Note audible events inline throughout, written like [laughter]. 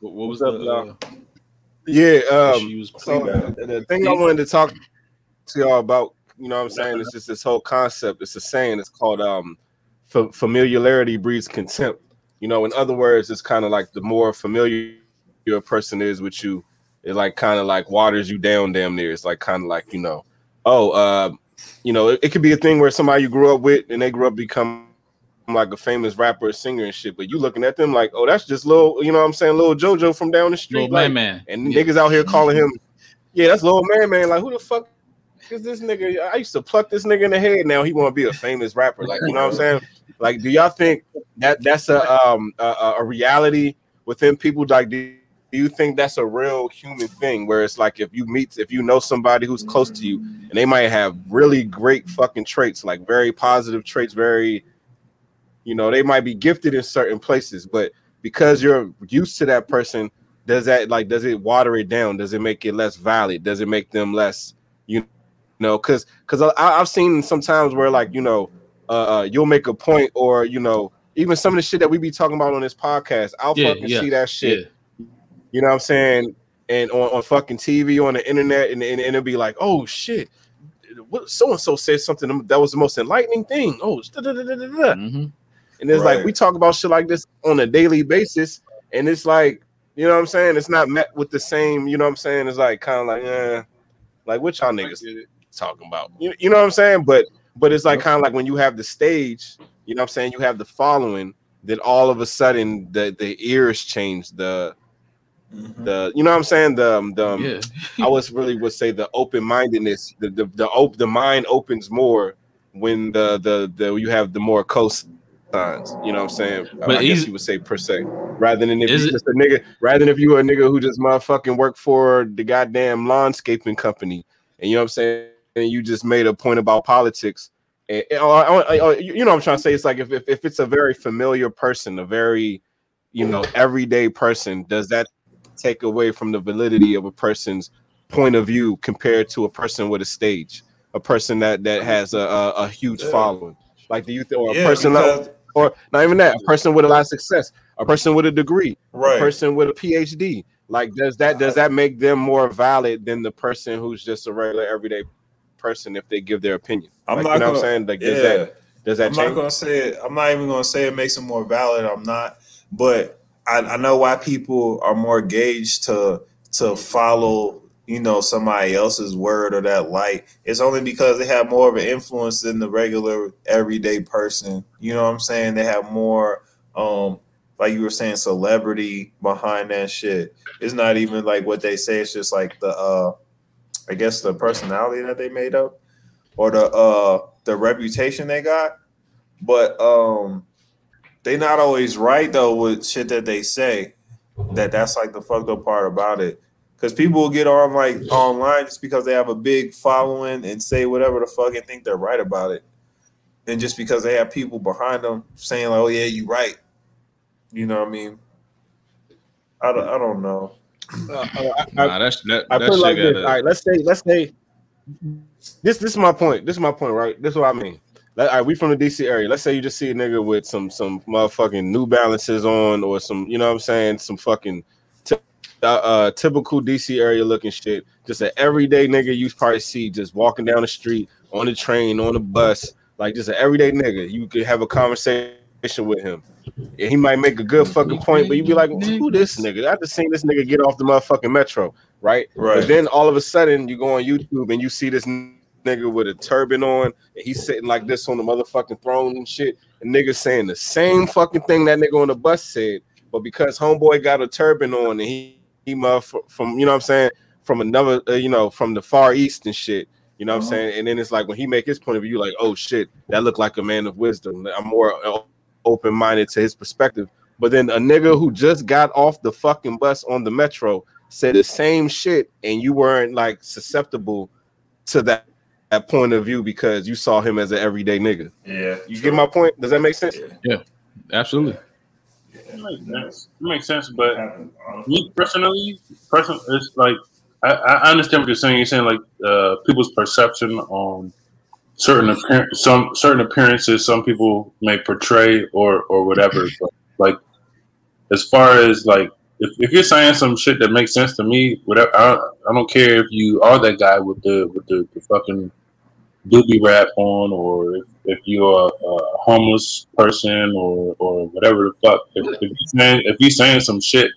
What, what was What's the? up, Uh, Yeah, um, so the thing I wanted to talk to y'all about, you know what I'm saying, is just this whole concept. It's a saying, it's called um fa- familiarity breeds contempt. You know, in other words, it's kind of like the more familiar your person is with you, it like kind of like waters you down damn near. It's like kind of like, you know, oh, uh, you know, it, it could be a thing where somebody you grew up with and they grew up become like a famous rapper or singer and shit, but you looking at them like, oh, that's just little, you know what I'm saying, little JoJo from down the street. Little like, man, man. and niggas out here calling him, yeah, that's little man, man. Like, who the fuck is this nigga? I used to pluck this nigga in the head. Now he want to be a famous rapper. Like, you know what I'm saying? Like, do y'all think that that's a um a, a- reality within people? Like, do you think that's a real human thing where it's like if you meet, if you know somebody who's close to you, and they might have really great fucking traits, like very positive traits, very, you know, they might be gifted in certain places, but because you're used to that person does that like does it water it down? Does it make it less valid? Does it make them less you know because because i've seen sometimes where like you know uh, uh you'll make a point or you know even some of the shit that we be talking about on this podcast i'll Yeah, fucking yeah, see that shit. Yeah. you know what i'm saying? And on, on fucking tv on the internet and, and, and it'll be like oh shit. What so and so said something that was the most enlightening thing. Oh da, And it's like we talk about shit like this on a daily basis, and it's like, you know what I'm saying? It's not met with the same, you know what I'm saying? It's like kind of like, eh, like what y'all niggas talking about? You, you know what I'm saying? But but it's like kind of like when you have the stage, you know what I'm saying? You have the following, then all of a sudden the the ears change, the Mhm. the you know what I'm saying? The um, the um, yeah. I was really would say the open mindedness, the the the, op- the mind opens more when the the the you have the more coast signs. You know what I'm saying? Um, but I guess you would say per se, rather than if Is you it- just a nigga, rather than if you were a nigga who just motherfucking work for the goddamn landscaping company, and you know what I'm saying, and you just made a point about politics. And, and- or- or- or- you know what I'm trying to say? It's like if, if if it's a very familiar person, a very you know everyday person, does that take away from the validity of a person's point of view compared to a person with a stage, a person that that has a a, a huge Yeah. following, like the youth or a Yeah, person like, because- or not even that, a person with a lot of success, a person with a degree, a right. person with a PhD. Like, does that does that make them more valid than the person who's just a regular everyday person if they give their opinion? I'm like, not you know gonna- I'm saying? Like, does yeah. that does that I'm not gonna say it. I'm not even gonna say it makes them more valid. I'm not, but I, I know why people are more gauged to to follow, you know, somebody else's word or that light. It's only because they have more of an influence than the regular everyday person. You know what I'm saying? They have more, um, like you were saying, celebrity behind that shit. It's not even like what they say. It's just like the, uh, I guess the personality that they made up or the uh the reputation they got. But um they not always right though with shit that they say. That that's like the fucked up part about it. Cause people will get on like online just because they have a big following and say whatever the fuck and think they're right about it. And just because they have people behind them saying like, "Oh yeah, you right," you know what I mean? I don't, I don't know. Uh, uh, I- I- Nah, that's that. I put it like this. All right, let's say, let's say this. This is my point. This is my point, right? This is what I mean. Let- all right, we from the DC area. Let's say you just see a nigga with some some motherfucking New Balances on, or some, you know what I'm saying, some fucking t- uh, uh, typical DC area looking shit. Just an everyday nigga you probably see just walking down the street, on the train, on the bus, like just an everyday nigga. You could have a conversation with him. And he might make a good fucking point, but you'd be like, who this nigga? I just seen this nigga get off the motherfucking metro, right? Right. But then all of a sudden you go on YouTube and you see this nigga with a turban on and he's sitting like this on the motherfucking throne and shit. And niggas saying the same fucking thing that nigga on the bus said, but because homeboy got a turban on and he he motherf- from you know what I'm saying from another uh, you know from the far east and shit. You know what I'm Uh-huh. saying? And then it's like when he make his point of view, like, oh shit, that looked like a man of wisdom. I'm more uh, open minded to his perspective. But then a nigga who just got off the fucking bus on the metro said the same shit, and you weren't like susceptible to that that point of view because you saw him as an everyday nigga. Yeah. You get my point? Does that make sense? Yeah, absolutely. It makes sense. It makes sense, but me personally, person, it's like I, I understand what you're saying. You're saying like uh, people's perception on certain appearance, some certain appearances, some people may portray or or whatever. [laughs] But like as far as like if, if you're saying some shit that makes sense to me, whatever, I, I don't care if you are that guy with the with the, the fucking doobie rap on, or if, if you're a, a homeless person, or or whatever the fuck. If, if you saying if you saying some shit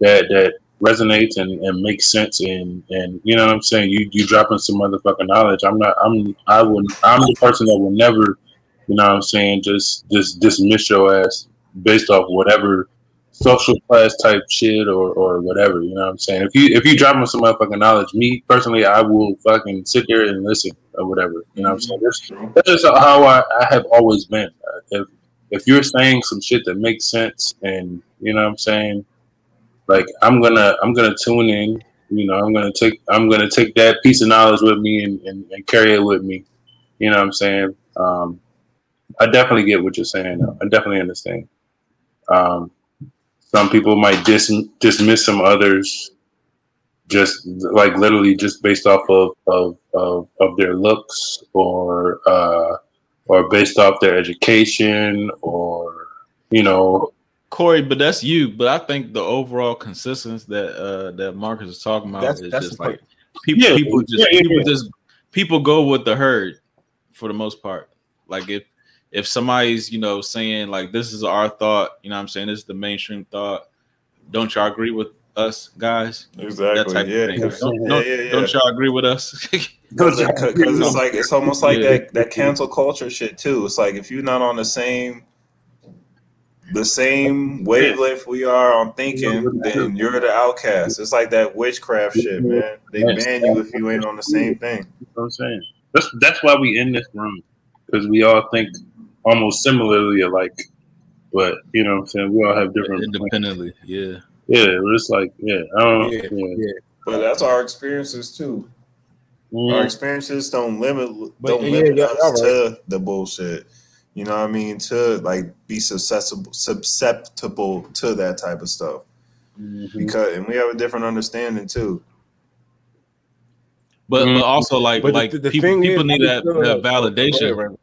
that that resonates and, and makes sense, and and you know what I'm saying, you you dropping some motherfucking knowledge. I'm not. I'm. I would. I'm the person that will never. You know what I'm saying? Just just dismiss your ass based off whatever social class type shit or, or whatever. You know what I'm saying? If you if you drop me some motherfucking knowledge, me personally, I will fucking sit there and listen or whatever. You know what I'm saying? That's, that's just how I, I have always been. If if you're saying some shit that makes sense and you know what I'm saying, like I'm gonna I'm gonna tune in. You know, I'm gonna take I'm gonna take that piece of knowledge with me and, and, and carry it with me. You know what I'm saying? Um, I definitely get what you're saying. Though. I definitely understand. Um, some people might dis- dismiss some others just like literally just based off of of, of, of their looks or uh, or based off their education or you know Corey, but that's you. But I think the overall consistency that uh, that Marcus is talking about That's- is that's just like people, Yeah, people just yeah, yeah, people yeah. just people go with the herd for the most part. Like if if somebody's you know saying like this is our thought, you know what I'm saying this is the mainstream thought. Don't y'all agree with us guys? That Exactly. type Yeah. of thing. Don't, Yeah, don't, yeah, yeah. don't y'all agree with us? [laughs] Because it's like it's almost like Yeah. that that cancel culture shit too. It's like if you're not on the same the same wavelength we are on thinking, then you're the outcast. It's like that witchcraft shit, man. They ban you if you ain't on the same thing. You know what I'm saying? That's that's why we in this room because we all think almost similarly alike, but you know what I'm saying. We all have different. Independently, yeah. Yeah, we're just like yeah, I don't. Yeah, Yeah, yeah. But that's our experiences too. Our Mm, experiences don't limit But, don't yeah, limit yeah, us y'all to the bullshit. You know what I mean? To like be susceptible susceptible to that type of stuff. mhm. Because and we have a different understanding too. But Mm. but also like But like the people people is, need that, that validation. Right.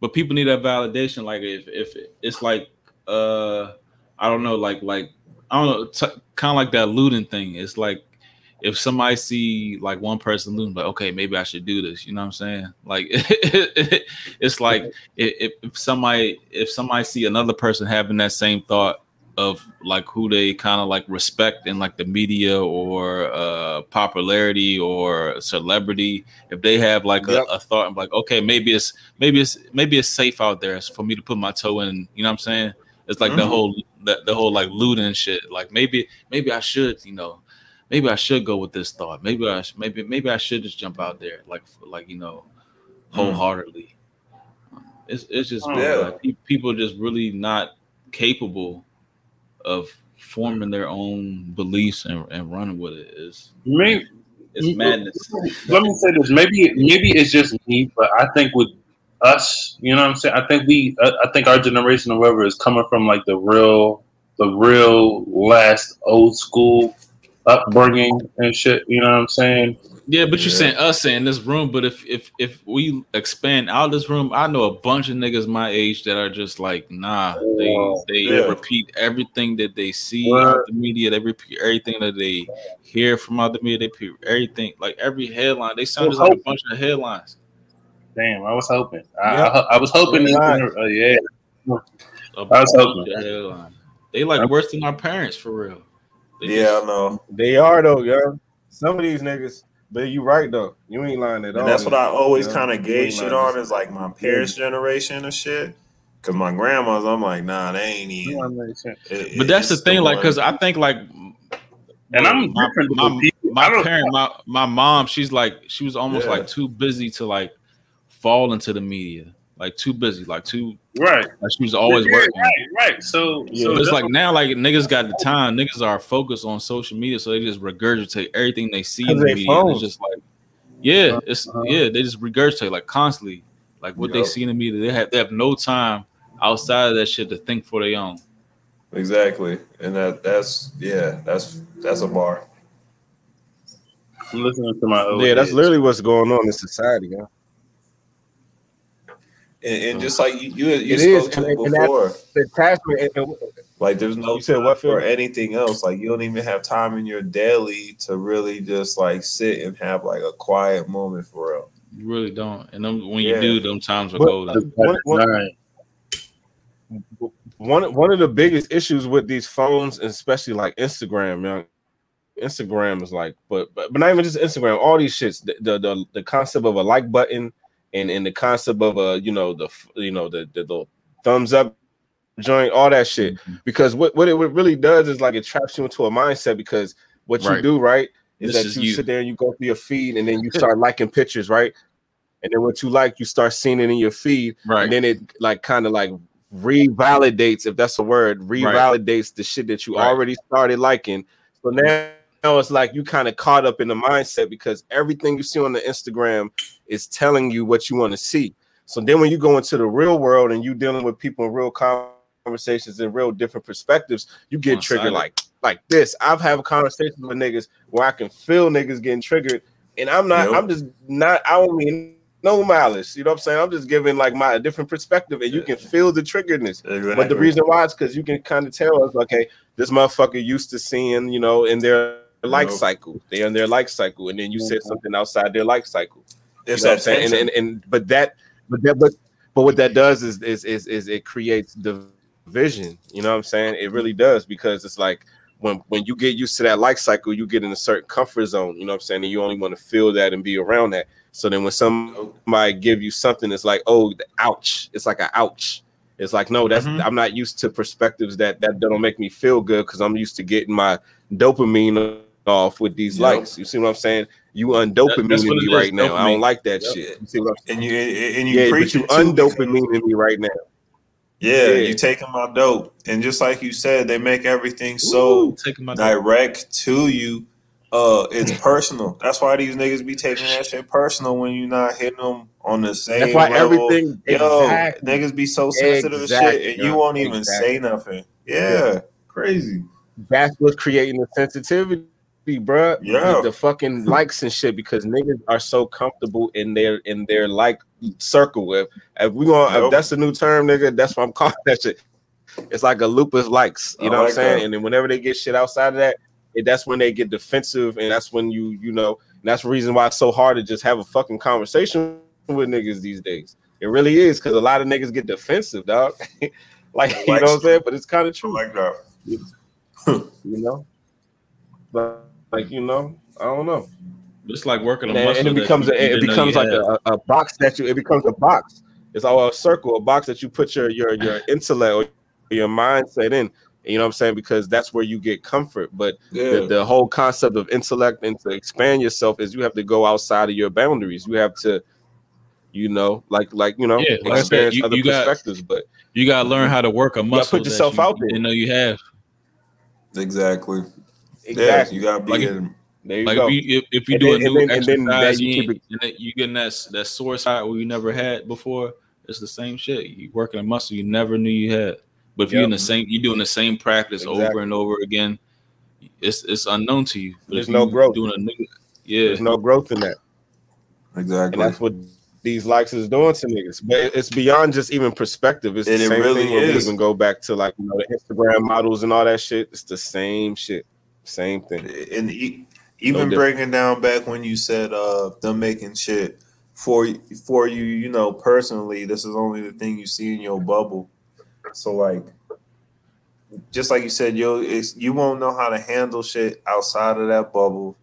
But people need that validation. Like if if it's like uh i don't know like like i don't know t- kind of like that looting thing. It's like if somebody see like one person looting like okay maybe i should do this you know what i'm saying? Like [laughs] it's like if, if somebody if somebody see another person having that same thought of like who they kind of like respect in like the media or uh popularity or celebrity if they have like Yep. a, a thought I'm like okay maybe it's maybe it's maybe it's safe out there for me to put my toe in you know what i'm saying? It's like the Mhm. whole the, the whole like looting shit. Like maybe maybe i should you know maybe i should go with this thought. Maybe i sh- maybe maybe i should just jump out there like like you know wholeheartedly. It's, it's just Oh, yeah. like, pe- people just really not capable of forming their own beliefs and, and running with it's Maybe it's madness let me say this. Maybe maybe it's just me, but I think with us, you know what I'm saying. I think we, I, I think our generation or whatever is coming from like the real, the real last old school upbringing and shit. You know what I'm saying? Yeah, but you're saying us in this room, but if if if we expand out this room, I know a bunch of niggas my age that are just like, nah, they they Yeah. repeat everything that they see Word. out the media, they repeat everything that they hear from out the media, they repeat everything, like every headline. They sound just like a bunch of headlines. Damn, I was hoping. I, Yeah. I, I was hoping. Yeah. that- uh, yeah. A I was bunch hoping. of. They like worse than our parents for real. They Yeah, I know. They are though, yo. Some of these niggas, but you right though. You ain't lying at all. That's what I always Yeah. kind of gauge shit on is like my parents' generation of shit. Cause my grandma's, I'm like, nah, they ain't even. That makes sense. it- But that's the it's thing, like, because I think like, And I'm my, different my, than my parent, my my mom, she's like she was almost Yeah. like too busy to like fall into the media, like too busy, like too Right. like she was always Yeah, working. Right. Right. So, Yeah. so it's like now, like niggas got the time. Niggas are focused on social media, so they just regurgitate everything they see in 'Cause the media. and It's just like, yeah, it's Uh-huh. yeah, they just regurgitate like constantly, like what they Yup. see in the media. They have they have no time outside of that shit to think for their own. exactly, and that that's yeah, that's that's a bar. I'm listening to my Yeah, that's literally what's going on in society, yo. And, and mm. just like you, you, you It spoke is, to and- it and before. The attachment, and, and- Like there's no You said time what, for anything else. Like you don't even have time in your daily to really just like sit and have like a quiet moment for real. You really don't. And them, when Yeah. you do, them times are But- golden. One, one, Right. one one of the biggest issues with these phones, especially like Instagram, man. Instagram is like, but but, but not even just Instagram. All these shits, the, the the the concept of a like button, and and the concept of a you know the you know the the, the thumbs up joint, all that shit. Mm-hmm. Because what what it really does is like it traps you into a mindset. Because what you Right. do right is This that is you, you. sit there and you go through your feed, and then you start liking pictures, right? And then what you like, you start seeing it in your feed, Right. and then it like kind of like revalidates, if that's a word, revalidates the shit that you Right. already started liking. So now, now it's like you kind of caught up in the mindset because everything you see on the Instagram is telling you what you want to see. So then when you go into the real world and you dealing with people in real conversations and real different perspectives, you get triggered like like this. I've had conversations with niggas where I can feel niggas getting triggered, and I'm not. Yep. I'm just not. I don't mean no malice. You know what I'm saying? I'm just giving like my a different perspective, and you can feel the triggeredness. But the reason why is because you can kind of tell us, okay, this motherfucker used to seeing, you know, in their like Nope. cycle, they are in their like cycle, and then you said something outside their like cycle. you know what I'm saying? And, and and but that, but that, but but what that does is is is is it creates division. You know what I'm saying? It really does because it's like when when you get used to that like cycle, you get in a certain comfort zone. You know what I'm saying? And you only want to feel that and be around that. So then when somebody give you something, it's like, oh, ouch. It's like an ouch. It's like, no, that's Mhm. I'm not used to perspectives that that don't make me feel good because I'm used to getting my dopamine off with these Yep. likes. You see what I'm saying? You undopamine that's in me it is, right now. I don't like that Yep. shit. You see what I'm saying? and you and you Yeah, preach but you it too because- undopamine in me right now. Yeah, Yeah. you taking my dope, and just like you said, they make everything so taking my direct to you. Uh, it's personal. That's why these niggas be taking that shit personal when you're not hitting them on the same. That's why level. everything Yo, exactly. niggas be so sensitive Exactly, and shit, and you won't even exactly. say nothing. Yeah, crazy. That's what's creating the sensitivity, bruh. Yeah. The, fucking likes and shit because niggas are so comfortable in their in their like circle. If if we want if Yep. that's a new term, nigga, that's what I'm [laughs] calling that shit. It's like a lupus likes, you I know what I'm saying? that. And then whenever they get shit outside of that, it, that's when they get defensive, and that's when you you know and that's the reason why it's so hard to just have a fucking conversation with niggas these days. It really is because a lot of niggas get defensive, dog. [laughs] like you know what I'm saying? But it's kind of I true like that. you know. But like you know, I don't know, It's like working a and, muscle. and it becomes a, it becomes like a, a box that you it becomes a box. It's all a circle, a box that you put your your your [laughs] intellect or your mindset in. You know what I'm saying? Because that's where you get comfort. But Yeah, the, the whole concept of intellect and to expand yourself is you have to go outside of your boundaries. You have to, you know, like like you know, Yeah, like I said, experience you- other you got- perspectives. But You gotta learn how to work a muscle. put yourself you out there. Didn't know you have. exactly. Yeah, you gotta be Like, in. there you Like go. if you if, if you And do then- a new and then- and then that exercise, you you, keep ain't- and then you getting that that sore side where you never had before. It's the same shit. You working a muscle you never knew you had. But if you're in the same, you're doing the same practice over and over again. It's it's unknown to you. But There's no growth. Doing a new, yeah, There's no growth in that. And Exactly. that's what these likes is doing to niggas. But it's beyond just even perspective. It's And the it same really thing when we even go back to like you know the Instagram models and all that shit. It's the same shit. Same thing. and e- even different. breaking down back when you said uh them making shit for for you, you know, personally, this is only the thing you see in your bubble. So like, just like you said, yo, it's, you won't know how to handle shit outside of that bubble,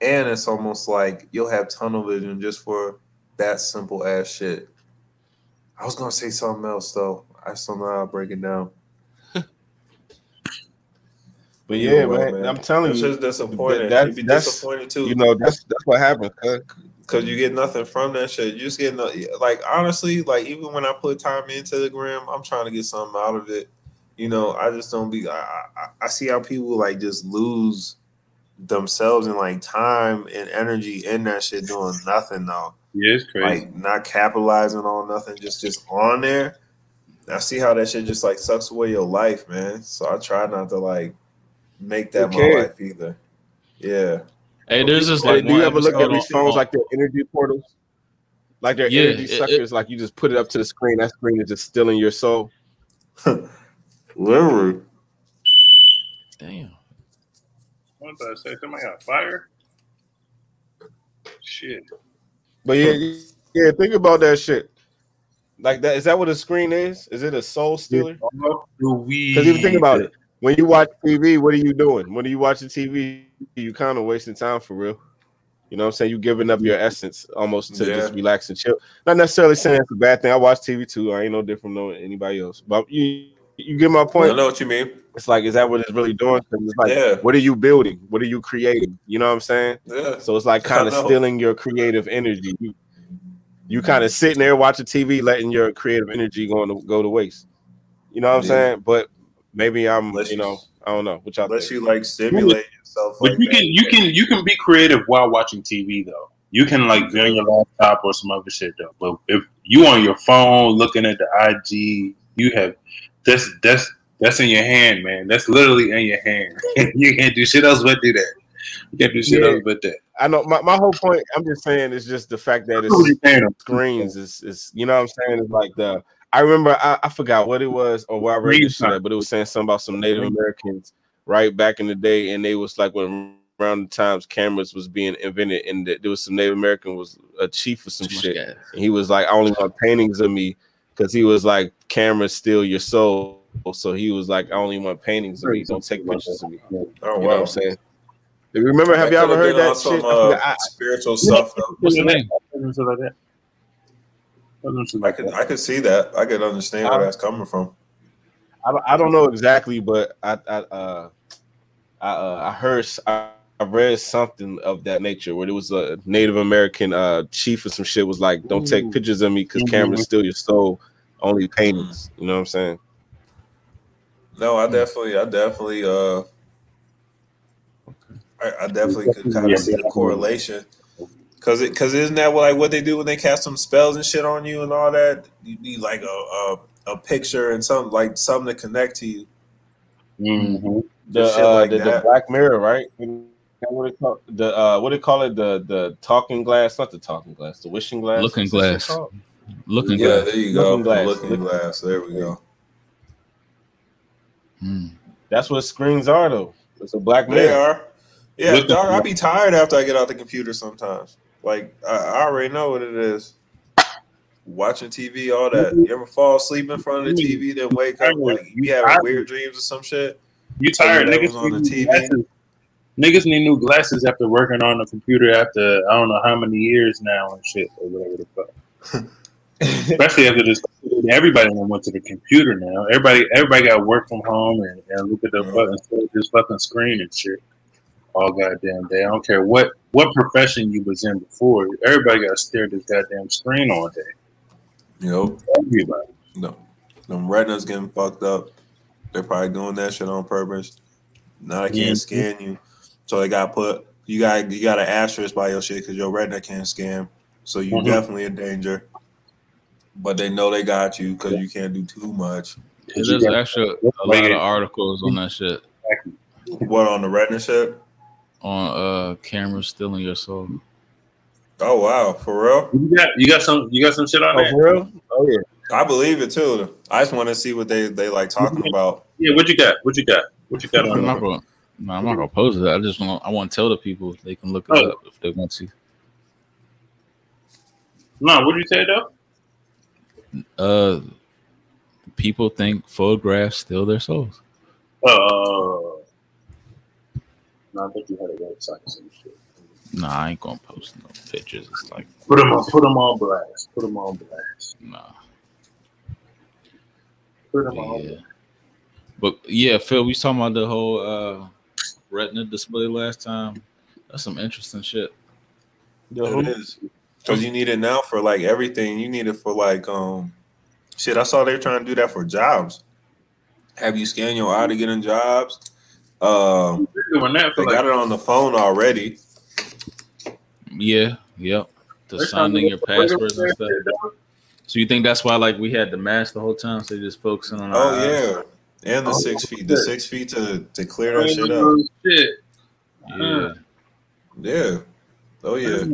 and it's almost like you'll have tunnel vision just for that simple ass shit. I was gonna say something else though. I just don't know how to break it down. But Either yeah, way, man, I'm telling It's you, just disappointing. that's- You'd be that's- disappointed too. you know that's that's what happens. cuz. Cause you get nothing from that shit. You just get no, like honestly, like even when I put time into the gram, I'm trying to get something out of it. You know, I just don't be. I, I, I see how people like just lose themselves and like time and energy in that shit doing nothing though. Yeah, it's crazy. Like not capitalizing on nothing, just just on there. I see how that shit just like sucks away your life, man. So I try not to like make that my life either. Yeah. Hey, there's just Hey, like do you ever look at these phones like their energy portals? Like their Yeah, energy it- it- suckers, like you just put it up to the screen. That screen is just stealing your soul. [laughs] Literally. Damn. What did I say? Somebody got fire? Shit. But yeah, yeah, think about that shit. Like that, is that what a screen is? Is it a soul stealer? Because even think about it. When you watch TV, what are you doing? When are you watching TV, you kind of wasting time for real. You know what I'm saying? You're giving up your essence almost to Yeah. just relax and chill. Not necessarily saying it's a bad thing. I watch TV too. I ain't no different than anybody else. But you you get my point. I know what you mean. It's like, is that what it's really doing? It's like, Yeah. what are you building? What are you creating? You know what I'm saying? Yeah. So it's like kind of stealing your creative energy. You, you kind of sitting there watching TV, letting your creative energy go to go to waste. You know what I'm Yeah. saying? But maybe I'm, Unless you you- know, I don't know. Which I Unless think. you like stimulate yourself. But Like you that. can you can you can be creative while watching TV though. You can like be on your laptop or some other shit though. But if you on your phone looking at the IG, you have that's that's that's in your hand, man. That's literally in your hand. [laughs] you can't do shit else but do that. You can't do shit Yeah. else but that. I know my, my whole point. I'm just saying is just the fact that it's you're paying them. screens is is you know what I'm saying? It's like the I remember I, I forgot what it was or where I read this shit but it was saying something about some Native Americans right back in the day, and they was like when around the times cameras was being invented, and that there was some Native American was a chief or some Too shit. And he was like, I only want paintings of me because he was like, cameras steal your soul. So he was like, I only want paintings of me. Don't take pictures of me. Oh You know what. I'm saying? Do you remember? Have That y'all ever heard that some, shit? Uh, I- spiritual stuff. What's the name? Something like that. Something I like could. I could see that. I could understand where that's coming from. I don't, I don't know exactly, but I I uh, I, uh, I heard s- I, I read something of that nature where there was a Native American uh, chief or some shit was like, "Don't take pictures of me because Mhm. cameras steal your soul. Only paintings." You know what I'm saying? No, I definitely, I definitely, uh, I, I definitely could kind of see the correlation. Cause it, cause isn't that what, like what they do when they cast some spells and shit on you and all that? You need like a a, a picture and something like something to connect to you. Mhm. The Shit uh, like the, the. Black Mirror, right? What it call the uh, what they call it? The the talking glass, not the talking glass, the wishing glass, Looking What's that glass. Looking Yeah, glass. there you go. Looking glass. Looking glass. There we go. Mm. That's what screens are, though. It's a black They mirror. are. Yeah, Looking dog, I be tired after I get out the computer sometimes. Like I, I already know what it is. Watching TV, all that. Mm-hmm. You ever fall asleep in front of the TV, then wake up like you having weird dreams or some shit? You tired, niggas? was on the TV. Glasses. Niggas need new glasses after working on the computer after I don't know how many years now and shit or whatever the fuck. [laughs] Especially after this, everybody went to the computer now. Everybody, everybody got work from home and, and look at the Yeah. fucking this fucking screen and shit all goddamn day. I don't care what what profession you was in before. Everybody got to stare at this goddamn screen all day. Yep. Everybody. No. Them retinas getting fucked up. They're probably doing that shit on purpose. Now they can't Yeah. scan you. So they got put you got you got an asterisk by your shit because your retina can't scan. So you Mhm. definitely in danger. But they know they got you because you can't do too much. There's You got- actually a lot of articles on that shit What on the retina shit? On uh camera stealing your soul. Oh wow, for real? You got you got some you got some shit on Oh, that. for real? Oh yeah. I believe it too. I just want to see what they they like talking about. Yeah, what you got? What you got? What you got on I'm not gonna, no, I'm not gonna post it. I just want I want to tell the people they can look it Oh. up if they want to. No, what did you say though? Uh, people think photographs steal their souls. Uh, no, I think you had a website or some shit. Nah, I ain't gonna post no pictures. It's like Put them on, put them on blast. Put them on blast. nah. Put them But on. yeah, but yeah, Phil, we was talking about the whole uh retina display last time. That's some interesting shit. It is because you need it now for like everything. You need it for like um shit. I saw they're trying to do that for jobs. Have you scan your eye to get in jobs? Um, They're doing that they for got it on the phone already. Yeah, yep. To they're sign in your do passwords and stuff. So you think that's why like we had the mask the whole time? So they just focusing on our Oh eyes? yeah, and the Oh, six feet, the six feet to to clear that shit up. Shit. yeah. Yeah. Oh yeah.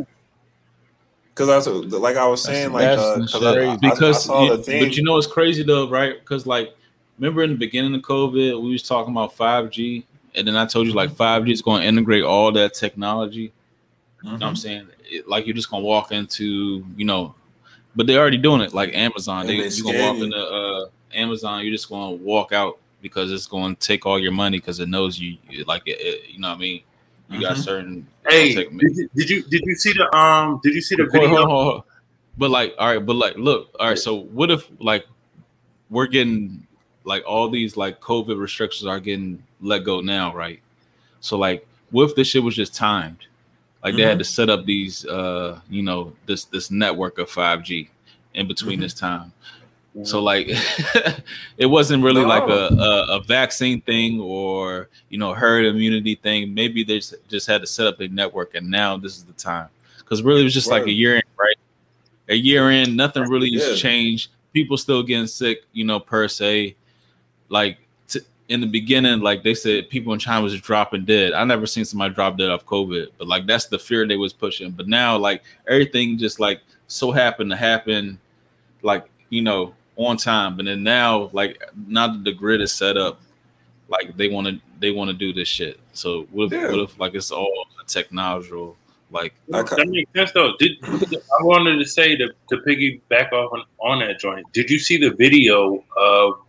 Because I was like I was saying, like That's uh, some 'cause. I, I, because I saw you- the thing. but you know it's crazy though, right? Because like remember in the beginning of COVID, we was talking about 5G, and then I told you like 5G is going to integrate all that technology. You know what I'm saying? It- like you're just gonna walk into, you know, but they're already doing it. Like Amazon, they you're gonna walk into uh, Amazon, you're just gonna walk out because it's going to take all your money because it knows you. Like it, it- you know what I mean? You got Mhm. certain. Hey, did you, did you did you see the um did you see the Hold video? hold hold. But like, all right, but like, look, all right. So what if like we're getting like all these like COVID restrictions are getting let go now, right? So like, what if this shit was just timed? Like they had to set up these, uh, you know, this this network of five G in between Mhm. this time. So like, [laughs] it wasn't really like a, a a vaccine thing or you know herd immunity thing. Maybe they just, just had to set up their network, and now this is the time. Because really, it was just like a year in, right? A year in, nothing really Yeah. has changed. People still getting sick, you know, per se. Like in the beginning, like they said, people in China was just dropping dead. I never seen somebody drop dead off COVID, but like that's the fear they was pushing. But now, like everything just like so happened to happen, like you know, on time. But then now, like now that the grid is set up, like they want to they want to do this shit. So what if, Yeah. what if like it's all a technological like I That makes sense though. Did I wanted to say to, to piggyback off on, on that joint? Did you see the video of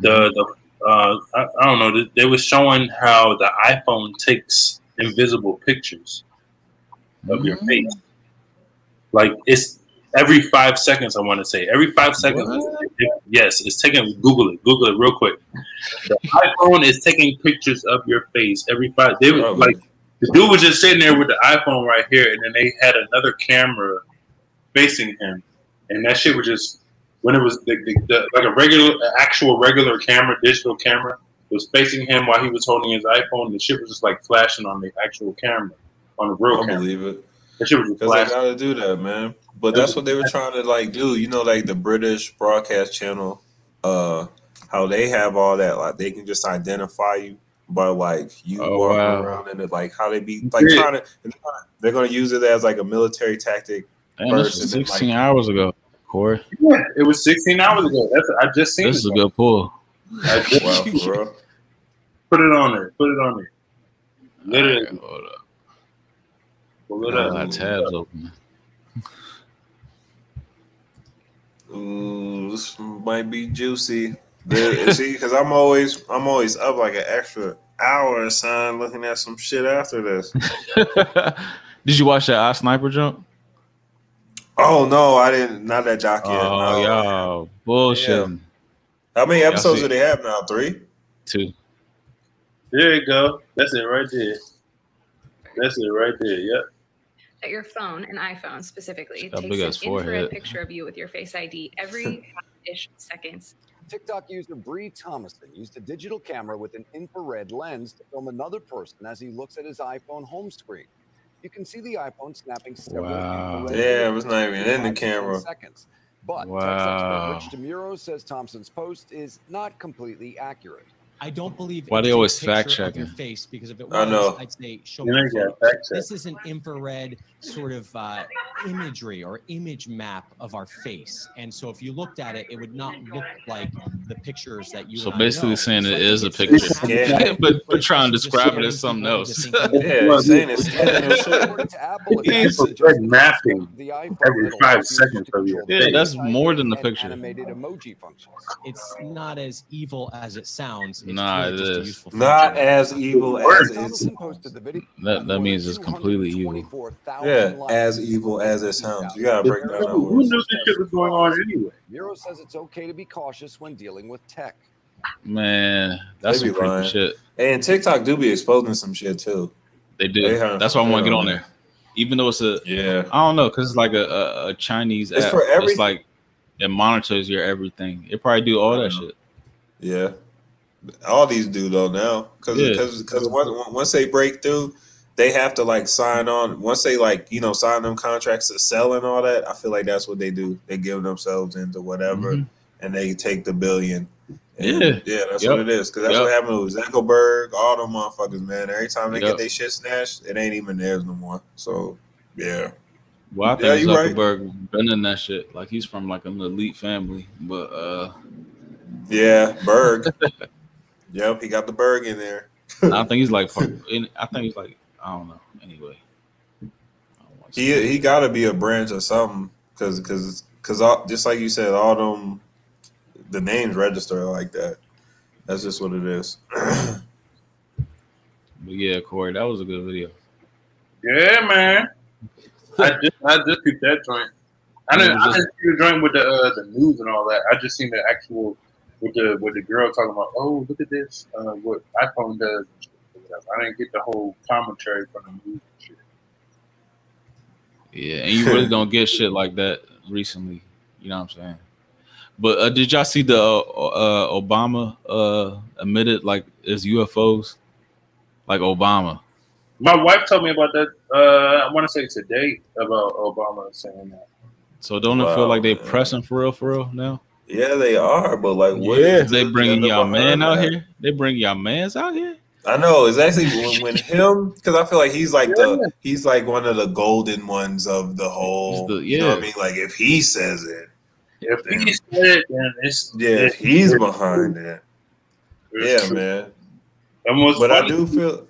the the uh, I, I don't know. They were showing how the iPhone takes invisible pictures of your face. Like it's every five seconds. I want to say every five seconds. yes, it's taking. Google it. Google it real quick. The iPhone is taking pictures of your face every five. They were like the dude was just sitting there with the iPhone right here, and then they had another camera facing him, and that shit was just when it was the, the, the, like a regular, actual regular camera, digital camera was facing him while he was holding his iPhone. The shit was just like flashing on the actual camera, on the real I camera. believe it. That shit was Because they gotta do that, man. But that's what they were trying to like do. You know, like the British broadcast channel, uh, how they have all that, like they can just identify you by like you Oh, walking wow. around and it, like how they be like trying to. They're gonna use it as like a military tactic. Damn, this First was and 16 like- hours ago, Corey. Yeah, it was 16 hours ago. That's I just seen This is it. a good pull. I just Wow, for put it on there. Put it on there. Literally, Alright, hold up. pull it I up. got tabs open. Ooh, this might be juicy. The- See, because I'm always I'm always up like an extra hour, son, looking at some shit after this. [laughs] Did you watch that eye sniper jump? Oh no, I didn't. Not that jock yet. Oh, no. y'all bullshit. How many episodes do they have now? Three. Two. There you go. That's it right there. That's it right there. Yep. at your phone, an iPhone specifically, That takes an forehead. infrared picture of you with your Face ID every [laughs] ish seconds. TikTok user Bree Thomason used a digital camera with an infrared lens to film another person as he looks at his iPhone home screen. You can see the iPhone snapping several Wow. Yeah, it was not even in the five to 10 camera. Seconds. But Wow. tech expert Rich DeMuro says Thompson's post is not completely accurate. I don't believe. Why it's they always fact check your face because if it was, I was, know. I'd say show me. know the you photo. got fact check. This is an infrared sort of uh, imagery or image map of our face, and so if you looked at it, it would not look like the pictures that you. So basically know. saying So it I is a [laughs] picture. Yeah. but but it's trying to describe it as something else. Yeah, saying it's scanning and shit. According to Apple, Yeah, it's it's like mapping every five seconds of you. Yeah, that's more than the picture. Animated emoji functions. it's not as evil as it sounds. It's Nah, really it just a is. useful Not as evil as it's Thomason posted the video. That that means it's completely evil. 224,000 yeah, likes. as evil as it sounds. You gotta break down that Who word. knew this shit was going on anyway? Miro says it's okay to be cautious when dealing with tech. Man, that's They some creepy shit. And TikTok do be exposing some shit too. They do. They have- That's why I want to get on there. Even though it's a, Yeah. I don't know, because it's like a, a, a Chinese It's app. for every- It's like it monitors your everything. It probably do all that shit. Yeah. All these do though now, because Yeah. because once once they break through, they have to like sign on. Once they like you know sign them contracts to sell and all that, I feel like that's what they do. They give themselves into whatever, Mhm. and they take the billion. And Yeah. yeah, that's Yep. what it is. Because that's Yep. what happened with Zuckerberg, all them motherfuckers, man. Every time they Yep. get their shit snatched, it ain't even theirs no more. So yeah, Well, I Yeah, think right. Zuckerberg been in that shit. Like he's from like an elite family, but uh, Yeah, Berg. [laughs] yep, he got the Berg in there. I think he's like, I think he's like, I don't know. Anyway, don't He say- he got to be a branch or something because because because just like you said, all them the names register like that. That's just what it is. [clears throat] but yeah, Corey, that was a good video. Yeah, man. I [laughs] just I just picked that joint. I didn't, I didn't see the joint with the uh, the news and all that. I just seen the actual with the with the girl talking about, oh, look at this, uh, what iPhone does. And shit or whatever. I didn't get the whole commentary from the movie. shit. Yeah, and you really [laughs] don't get shit like that recently. You know what I'm saying? But uh, did y'all see the uh, uh, Obama uh, admitted like it's UFOs, like Obama? My wife told me about that. Uh, I want to say today about Obama saying that. So don't it feel like they man. pressing for real, for real now? yeah, they are, but like, what Yeah. is They bringing y'all man out that? here. They bring y'all mans out here. I know it's actually when, when him because I feel like he's like the he's like one of the golden ones of the whole. He's the- You know what I mean? Like if he says it, If he said it, then it's yeah, if he's behind it, yeah, man. And what's But I do feel.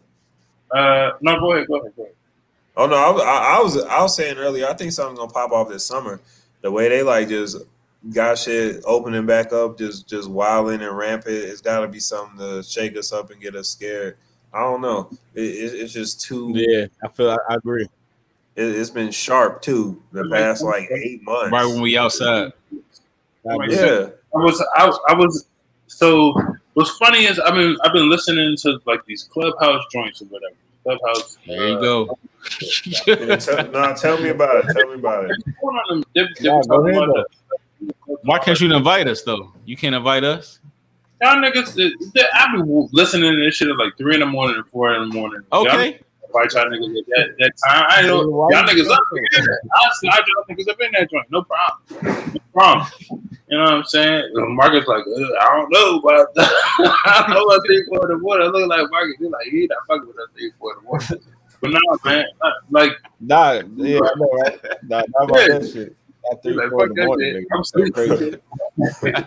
Uh, no, go ahead, go ahead, go ahead. Oh no, I, I, I was I was saying earlier. I think something's gonna pop off this summer. The way they like just got shit opening back up, just just wilding and rampant. It's got to be something to shake us up and get us scared. I don't know. It, it, it's just too. Yeah, I feel. I, I agree. It, it's been sharp too the past like eight months. Right when we outside. yeah, I was, I, was- I was. So what's funny is I've been, I've been listening to like these clubhouse joints or whatever. Clubhouse. There you uh, go. [laughs] Yeah, tell, no, tell me about it. Tell me about it. one of they- they Yeah, go ahead, about the- Why can't you invite us though? You can't invite us. Y'all niggas, they- they- I be listening to this shit at like three in the morning and four in the morning. Y'all Okay. invite y'all niggas at that, that time. I know Why y'all niggas up in there. I'll slide y'all niggas up in that joint. No problem. No problem. You know what I'm saying? Marcus like, uh, I don't know about that. [laughs] I don't know about three quarter of water. I look like Marcus. He's like, he not fucking with that three quarter water. But no, man, like, Nah, yeah, I know, right? Nah, not about Yeah. that shit. At three, like four in the morning. I'm sleeping. crazy. [laughs]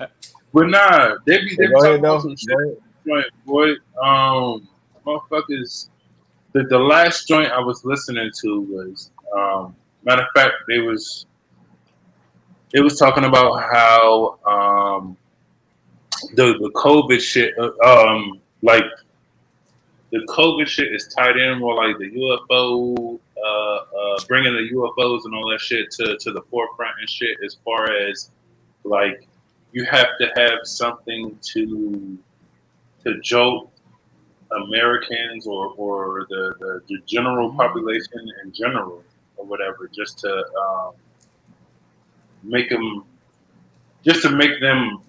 But nah, they be they be talking about some shit. Joint, boy. Um, motherfuckers. The the last joint I was listening to was um. Matter of fact, they was. It was talking about how um. The the COVID shit uh, um like. The COVID shit is tied in more like the UFO, uh, uh, bringing the UFOs and all that shit to, to the forefront and shit. As far as like, you have to have something to to jolt Americans or, or the, the, the general population in general or whatever, just to um, make them, just to make them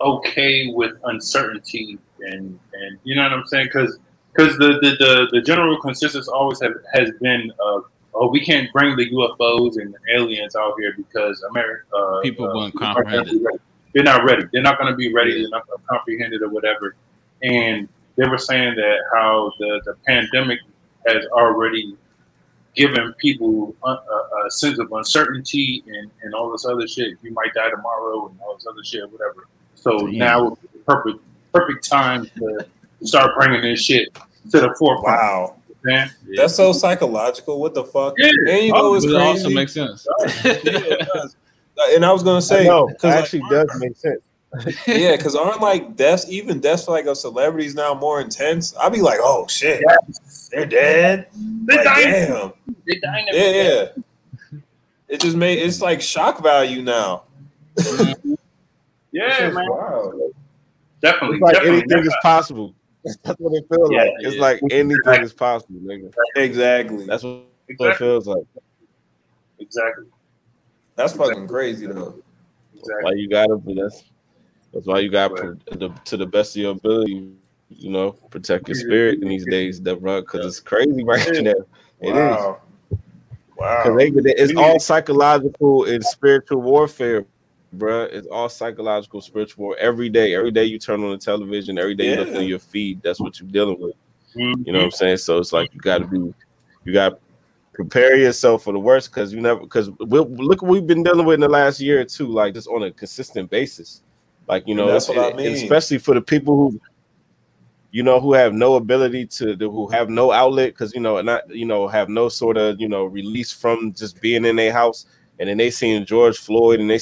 okay with uncertainty and and you know what I'm saying? Because because the, the, the, the general consensus always have, has been uh, oh we can't bring the UFOs and aliens out here because America uh, People uh, gonna comprehend ready. They're not ready. They're not going to be ready. They're not going to comprehend it or whatever. And they were saying that how the, the pandemic has already given people a, a, a sense of uncertainty and, and all this other shit. You might die tomorrow and all this other shit, whatever. So Damn. now the perfect perfect time to start bringing this shit to the forefront. Wow, Man. that's so psychological. What the fuck? Yeah. And you know But it's it also makes sense. Yeah, [laughs] it. And I was gonna say, know, because actually does make sense. [laughs] yeah, because aren't like deaths, even deaths for like of celebrities now more intense? I'd be like, oh shit, they're dead. They Like, dying. damn. They dying. Yeah, yeah. It just made it's like shock value now. Mm-hmm. [laughs] Yeah, man. wild. Definitely. It's like definitely. anything is possible. [laughs] That's what it feels Yeah, like. It's yeah. like anything is possible, nigga. Exactly. That's what it feels like. Exactly. That's fucking crazy though. Exactly. Why you gotta be that's that's why you gotta pr- the, to the best of your ability, you know, protect your spirit in these days, Deborah, because it's crazy right now. It is. Wow. Because Wow. they, it's all psychological and spiritual warfare, bruh. It's all psychological, spiritual. Every day, every day you turn on the television, every day you look Yeah. on your feed. That's what you're dealing with. Mhm. You know what I'm saying? So it's like you got to be, you got to prepare yourself for the worst because you never because we look what we've been dealing with in the last year or two, like just on a consistent basis. Like you know, And that's what I and- and mean. especially for the people who, you know, who have no ability to, who have no outlet, because you know, not you know, have no sort of you know release from just being in their house, and then they seeing George Floyd and they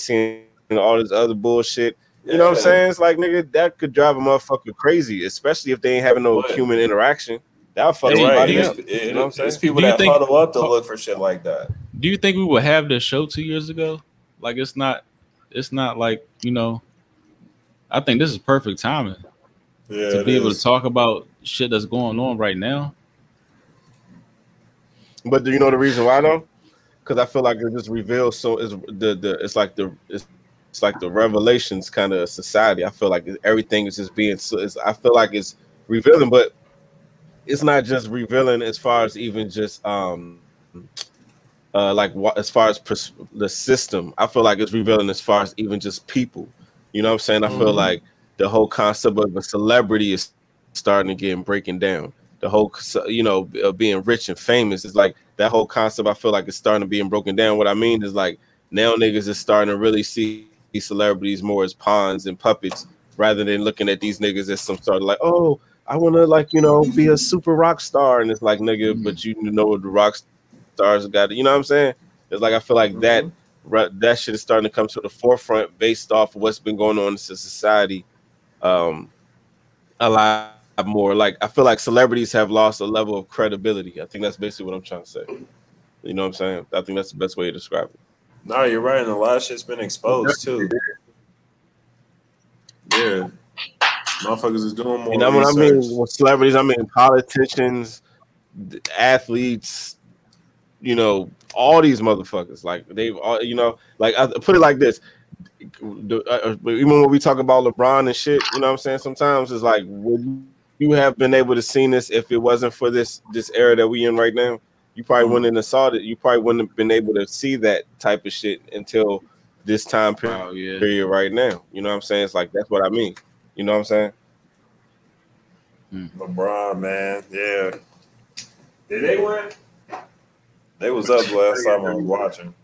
seeing all this other bullshit. You know what I'm saying? It's like nigga, that could drive a motherfucker crazy, especially if they ain't having no But- human interaction. That'll fuck You're right. somebody up. it- You know what I'm saying? it's people Do you that think- huddle up to look for shit like that. Do you think we would have this show two years ago? Like it's not, it's not like you know. I think this is perfect timing Yeah, to it be able is. to talk about shit that's going on right now. But do you know the reason why though? Because I feel like it just reveals so is the the it's like the it's, it's like the revelations kind of society. I feel like everything is just being so. I feel like it's revealing, but it's not just revealing as far as even just um uh like what as far as pers- the system. I feel like it's revealing as far as even just people. You know what I'm saying? I feel Mhm. like the whole concept of a celebrity is starting to get breaking down. The whole, you know, being rich and famous is like that whole concept. I feel like it's starting to being broken down. What I mean is like now niggas is starting to really see these celebrities more as pawns and puppets rather than looking at these niggas as some sort of like, oh, I want to like you know be a super rock star, and it's like nigga, but you know what the rock stars got. You know what I'm saying? It's like I feel like that that shit is starting to come to the forefront based off of what's been going on in society. Um, a lot more. Like I feel like celebrities have lost a level of credibility. I think that's basically what I'm trying to say. You know what I'm saying? I think that's the best way to describe it. No, you're right, and a lot of shit's been exposed too. Yeah, motherfuckers is doing more. You know what I mean? With celebrities, I mean politicians, athletes, you know, all these motherfuckers. Like they've all, you know, like I put it like this. Uh, uh, Even when we talk about LeBron and shit, you know what I'm saying? Sometimes it's like, would you have been able to see this if it wasn't for this this era that we in right now? You probably wouldn't mm-hmm. have saw it. You probably wouldn't have been able to see that type of shit until this time period, oh, Wow, yeah. period right now. You know what I'm saying? It's like that's what I mean. You know what I'm saying? Mm. LeBron, man, yeah. Did they win? They was up last time I was watching.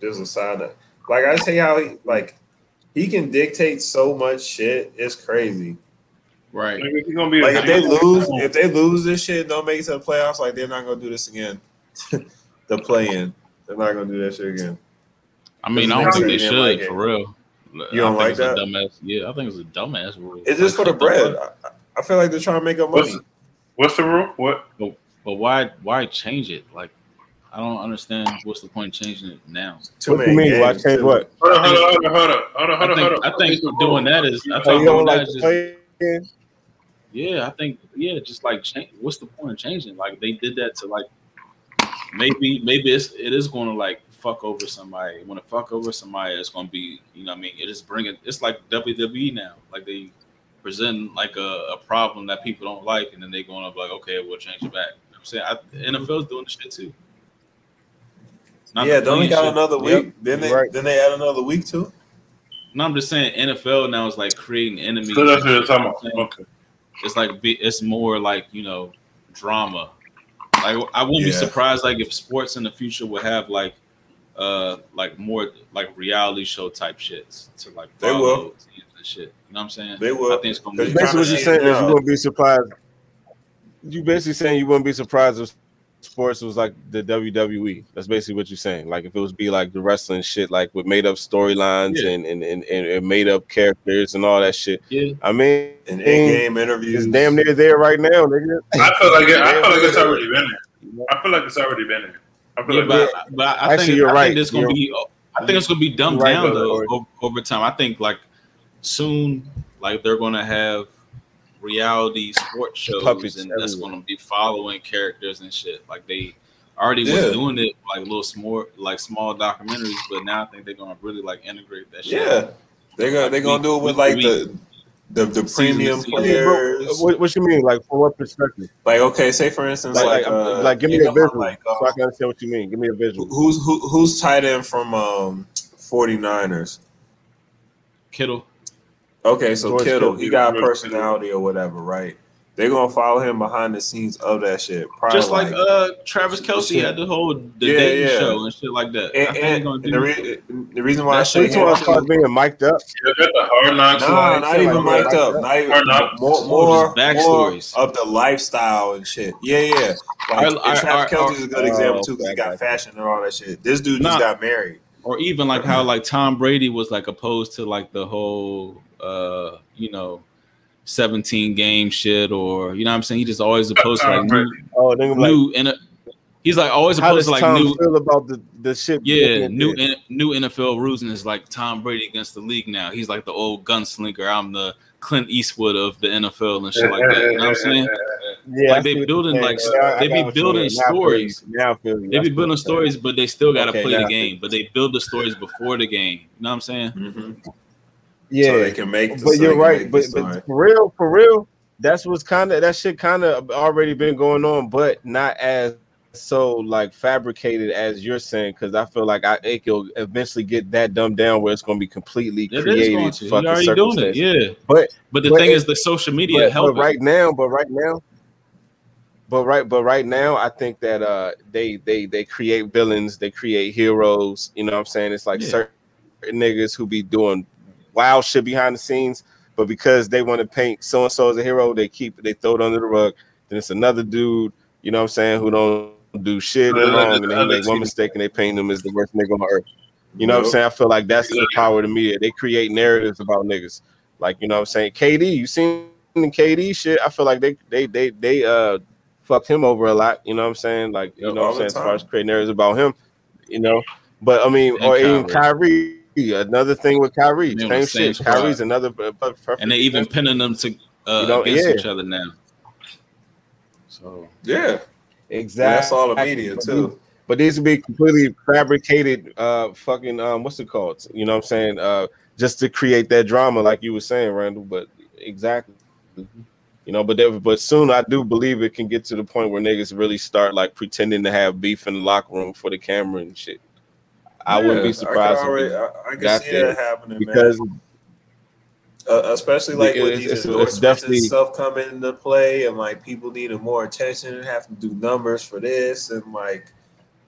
Just a sign that, like I tell you how he like he can dictate so much shit. It's crazy. Right. Like, if gonna be Like if they lose, if they lose this shit, don't make it to the playoffs. Like they're not gonna do this again. [laughs] the play in, they're not gonna do that shit again. I mean, I don't think they they should like for real. You don't think like it's a that? Dumbass. Yeah, I think it's a dumbass rule. It's just for the bread. I, I feel like they're trying to make up money. What's, what's the rule? What? But why? Why change it? Like, I don't understand. What's the point of changing it now? Too what you mean? Why change what? Hold on, hold on, hold on, hold on, hold on, I hold on. think, hold on. I think doing that is. I Oh, think you doing don't that like is to just. Play again? Yeah, I think. Yeah, just like change. What's the point of changing? Like they did that to like. Maybe maybe it's it is going to like fuck over somebody. When it fuck over somebody, it's going to be you know what I mean. It is bringing. It's like WWE now. Like they present like a, a problem that people don't like, and then they going to be like, okay, we'll change it back. You know what I'm saying I, NFL's doing the shit too. Not yeah, the don't they got shit. another Yep, week? Then they right. then they add another week too. No, I'm just saying NFL now is like creating enemies. So that's what you're talking what I'm saying? about. Okay. It's like it's more like you know drama like i wouldn't be surprised like if sports in the future would have like uh like more like reality show type shits to like They follow will. teams and shit you know what i'm saying They will. i think it's gonna be Basically, what you're Kinda saying is changed you wouldn't be surprised. You basically saying you wouldn't be surprised if sports was like the WWE. That's basically what you're saying. Like if it was be like the wrestling shit, like with made up storylines Yeah. and, and, and and made up characters and all that shit. yeah I mean, In in-game interviews. it's damn near there right now, nigga. I feel like it, I feel like it's [laughs] already been there. I feel like it's already been there. I feel yeah, like but, but I Actually, think you're I right. think it's gonna You're- be. I think it's gonna be dumbed right, down though over, over time. I think like soon, like they're gonna have reality sports shows, Puppets and that's everywhere. gonna be following characters and shit. Like they already Yeah. was doing it, like little small, like small documentaries, but now I think they're gonna really like integrate that shit. Yeah, they're gonna they're gonna do it with like the the, the premium season. players. What, what you mean? Like from what perspective? Like okay, say for instance, Like, like like, uh, like give me a know, visual like so I uh, can understand what you mean. Give me a visual. who's who, who's tight end from um 49ers. Kittle. Okay, so George Kittle, Kittle. he got a personality or whatever, right? They're gonna follow him behind the scenes of that shit. Probably Just like uh Travis Kelce shit. had the whole the Yeah, dating yeah. show and shit like that. I and, and, gonna and do the, re- the reason why I That say shit He him, start being mic'd up. You got the hard knocks. Nah, not even like mic'd up. Not even Hard knocks. more, more, just more backstories. of the lifestyle and shit. Yeah, yeah. Like, Our- and our- Travis our- Kelce is a good our- example oh, too because he got got fashion and all that shit. This dude just Nah. got married. or even like how like Tom Brady was like opposed to like the whole uh you know 17 game shit or you know what I'm saying he just always opposed to like new [laughs] Oh, nigga, like, new in he's like always how opposed to like Tom new feel about the the shit? yeah new in, new NFL rules and it's like Tom Brady against the league now he's like the old gunslinger I'm the Clint Eastwood of the NFL and shit like that you know what I'm saying Yeah, like, they building, like. Yeah, I- I they be building. Now I feel you. stories. Now I feel you. they be building stories but they still got to Okay, play the game but they build the stories before the game you know what I'm saying Mm-hmm. Yeah, So they can make. The, but so you're right. But, but for real, for real, that's what's kind of that shit kind of already been going on, but not as so like fabricated as you're saying. Because I feel like I it will eventually get that dumbed down where it's going to be completely It is created. going to. You're already doing it, yeah. But But the But thing it- is, the social media but, help. but right now, but right now, but right, but right now, I think that uh they they they create villains, they create heroes. You know what I'm saying? It's like Yeah. certain niggas who be doing wild shit behind the scenes, but because they want to paint so and so as a hero, they keep they throw it under the rug. Then it's another dude, you know what I'm saying, who don't do shit wrong, and then he other make one mistake and they paint him as the worst nigga on earth. You know what I'm saying? I feel like that's the power of the media. They create narratives about niggas. Like, you know what I'm saying? KD, you seen the KD shit? I feel like they they they they uh fucked him over a lot. You know what I'm saying? Like, you Yep, know what I'm saying? the As far as creating narratives about him, you know. But I mean, And or even Kyrie. Another thing with Kyrie, same same shit. squad. Kyrie's another perfect and they even pinning them to uh, against yeah. each other now. So Yeah, exactly. that's all the media too. But these would be completely fabricated, uh, fucking, um, what's it called? You know what I'm saying? Uh, just to create that drama, like you were saying, Randall. But exactly, you know. But they, but soon, I do believe it can get to the point where niggas really start like pretending to have beef in the locker room for the camera and shit. I wouldn't Yeah, be I surprised can, already, I, I can see that happening, because man. Uh, especially like with It's- these it's- it's endorsements definitely- and stuff coming into play, and like people needing more attention and have to do numbers for this, and like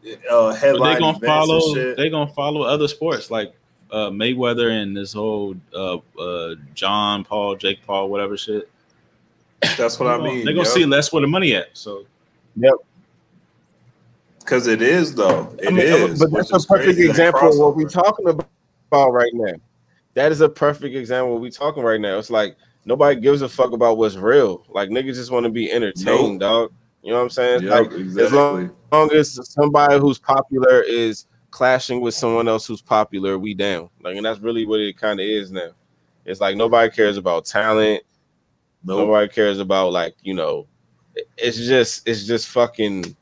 uh, but headline they gonna follow. They're gonna follow other sports like uh, Mayweather and this whole uh, uh, John Paul, Jake Paul, whatever shit. That's what I mean. They're gonna see that's where the money at. So because it is though. It I mean, is, but that's a perfect example of what we're talking about right now. That is a perfect example of what we're talking right now. It's like nobody gives a fuck about what's real. Like niggas just want to be entertained, dog. You know what I'm saying? Yep, like exactly. as long, long as somebody who's popular is clashing with someone else who's popular, we down. Like, and that's really what it kind of is now. It's like nobody cares about talent. Nope. Nobody cares about like you know. It's just it's just fucking.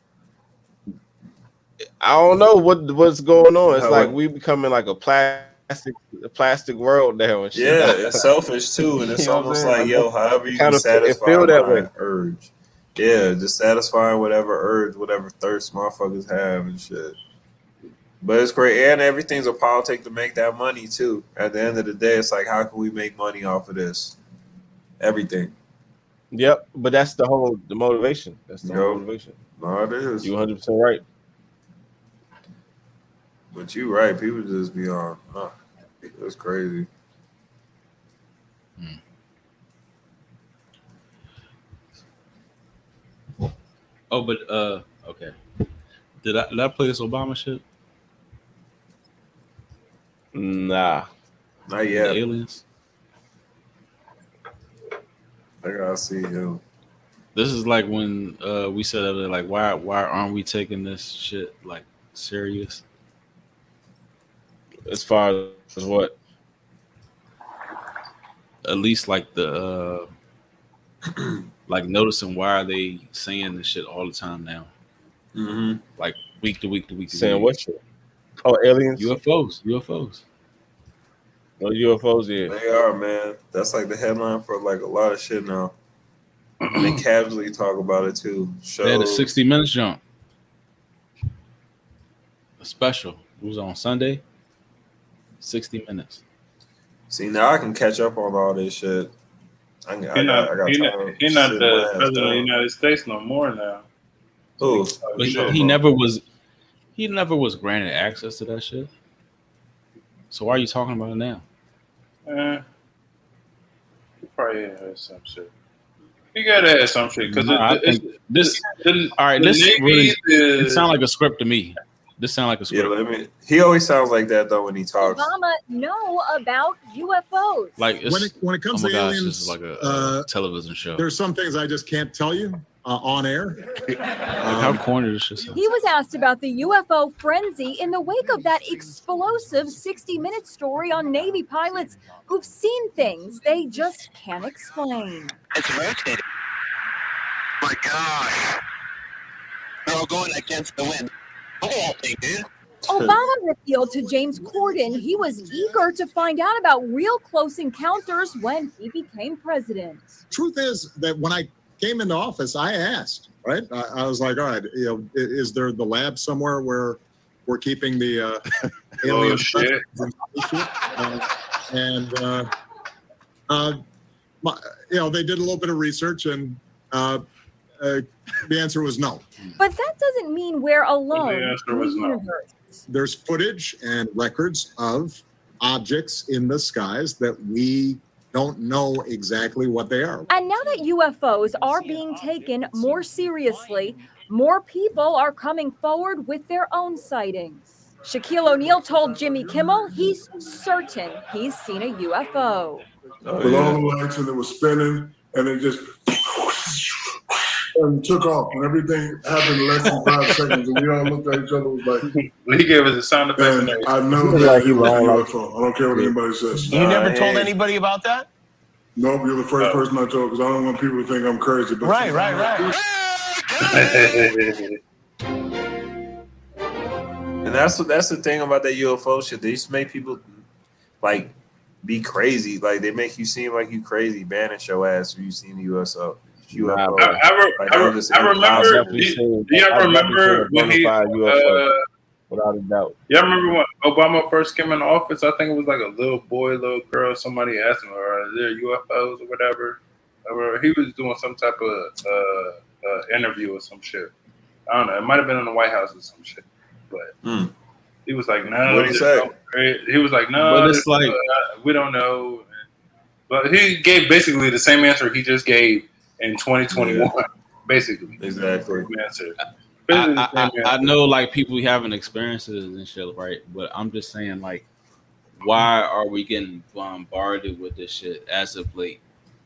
I don't know what what's going on. It's like we becoming like a plastic a plastic world now and shit. Yeah, it's [laughs] selfish too, and it's almost like, yo, however you Kinda can satisfy feel that way. urge. Yeah, just satisfying whatever urge, whatever thirst motherfuckers have and shit. But it's great, and everything's a politic to make that money too. At the end of the day, it's like, how can we make money off of this? Everything. Yep, but that's the whole the motivation. That's the whole motivation. No, it is. You 100 percent right. But you right. People just be on. Uh, it's crazy. oh, but uh, okay. Did I did I play this Obama shit? Nah, Not The yet. aliens. I gotta see him. This is like when uh we said that like why why aren't we taking this shit like serious? As far as what? At least like the uh [clears throat] like noticing why are they saying this shit all the time now? Mm-hmm. Like week to week to week to Saying week. what shit? Oh, aliens. UFOs, UFOs. Oh, UFOs. Yeah. They are, man. That's like the headline for like a lot of shit now. And [clears throat] they casually talk about it too. Shows. They had a 60 minutes jump. A special. It was on Sunday. 60 minutes. See, now I can catch up on all this shit. I, I, He got, not, I got he time not, he not the my ass president of the. United States no more now. Who? But he, he never was. He never was granted access to that shit. So why are you talking about it now? Eh, he probably had some shit. He gotta have some shit because Nah, I think this. All right, this really. It sound like a script to me. This sound like a Yeah, script. let me. He always sounds like that though when he talks. Obama know about UFOs. Like it's, when it when it comes oh to gosh, aliens, this is like a, uh, television show. there's some things I just can't tell you uh, on air. [laughs] Like how corny this shit. He was asked about the UFO frenzy in the wake of that explosive 60 minute story on Navy pilots who've seen things they just can't explain. It's rotating. My gosh. They're all going against the wind. Look at that thing, dude. Obama revealed to James Corden he was eager to find out about real close encounters when he became president. Truth is that when I came into office, I asked, right? I, I was like, all right, you know, is there the lab somewhere where we're keeping the uh, [laughs] alien Oh, shit. Uh, and uh, uh, my, you know, they did a little bit of research, and uh, the answer was no. But that doesn't mean we're alone. The answer was no. There's footage and records of objects in the skies that we don't know exactly what they are. And now that UFOs are being taken more seriously, more people are coming forward with their own sightings. Shaquille O'Neal told Jimmy Kimmel he's certain he's seen a UFO. with all the lights and it was spinning and it just and took off and everything happened in less than five [laughs] seconds and we all looked at each other was like He gave us a sound effect. and I know that like he it was a UFO. I don't care what anybody says. You never Nah, told hey. anybody about that? Nope, you're the first person I told because I don't want people to think I'm crazy. But Right, right, right. [laughs] And that's what that's the thing about that UFO shit. They just make people like be crazy. Like they make you seem like you crazy, banish your ass if you seen the USO. UFO. I, I, re- Like, I, I'm re- I remember. impossible. Do, do you ever remember when he? Uh, without a doubt. you remember when Obama first came in office? I think it was like a little boy, little girl. Somebody asked him, "Are there UFOs or whatever?" Or he was doing some type of uh, uh, interview or some shit. I don't know. It might have been in the White House or some shit. But Hmm. he was like, "No." What'd he there's say? no- He was like, "No." But it's like- uh, we don't know. But he gave basically the same answer he just gave in 2021. Basically, Exactly. Answer. I, Basically the I, I, I know like people having experiences and shit, right? But I'm just saying, like, why are we getting bombarded with this shit as of late,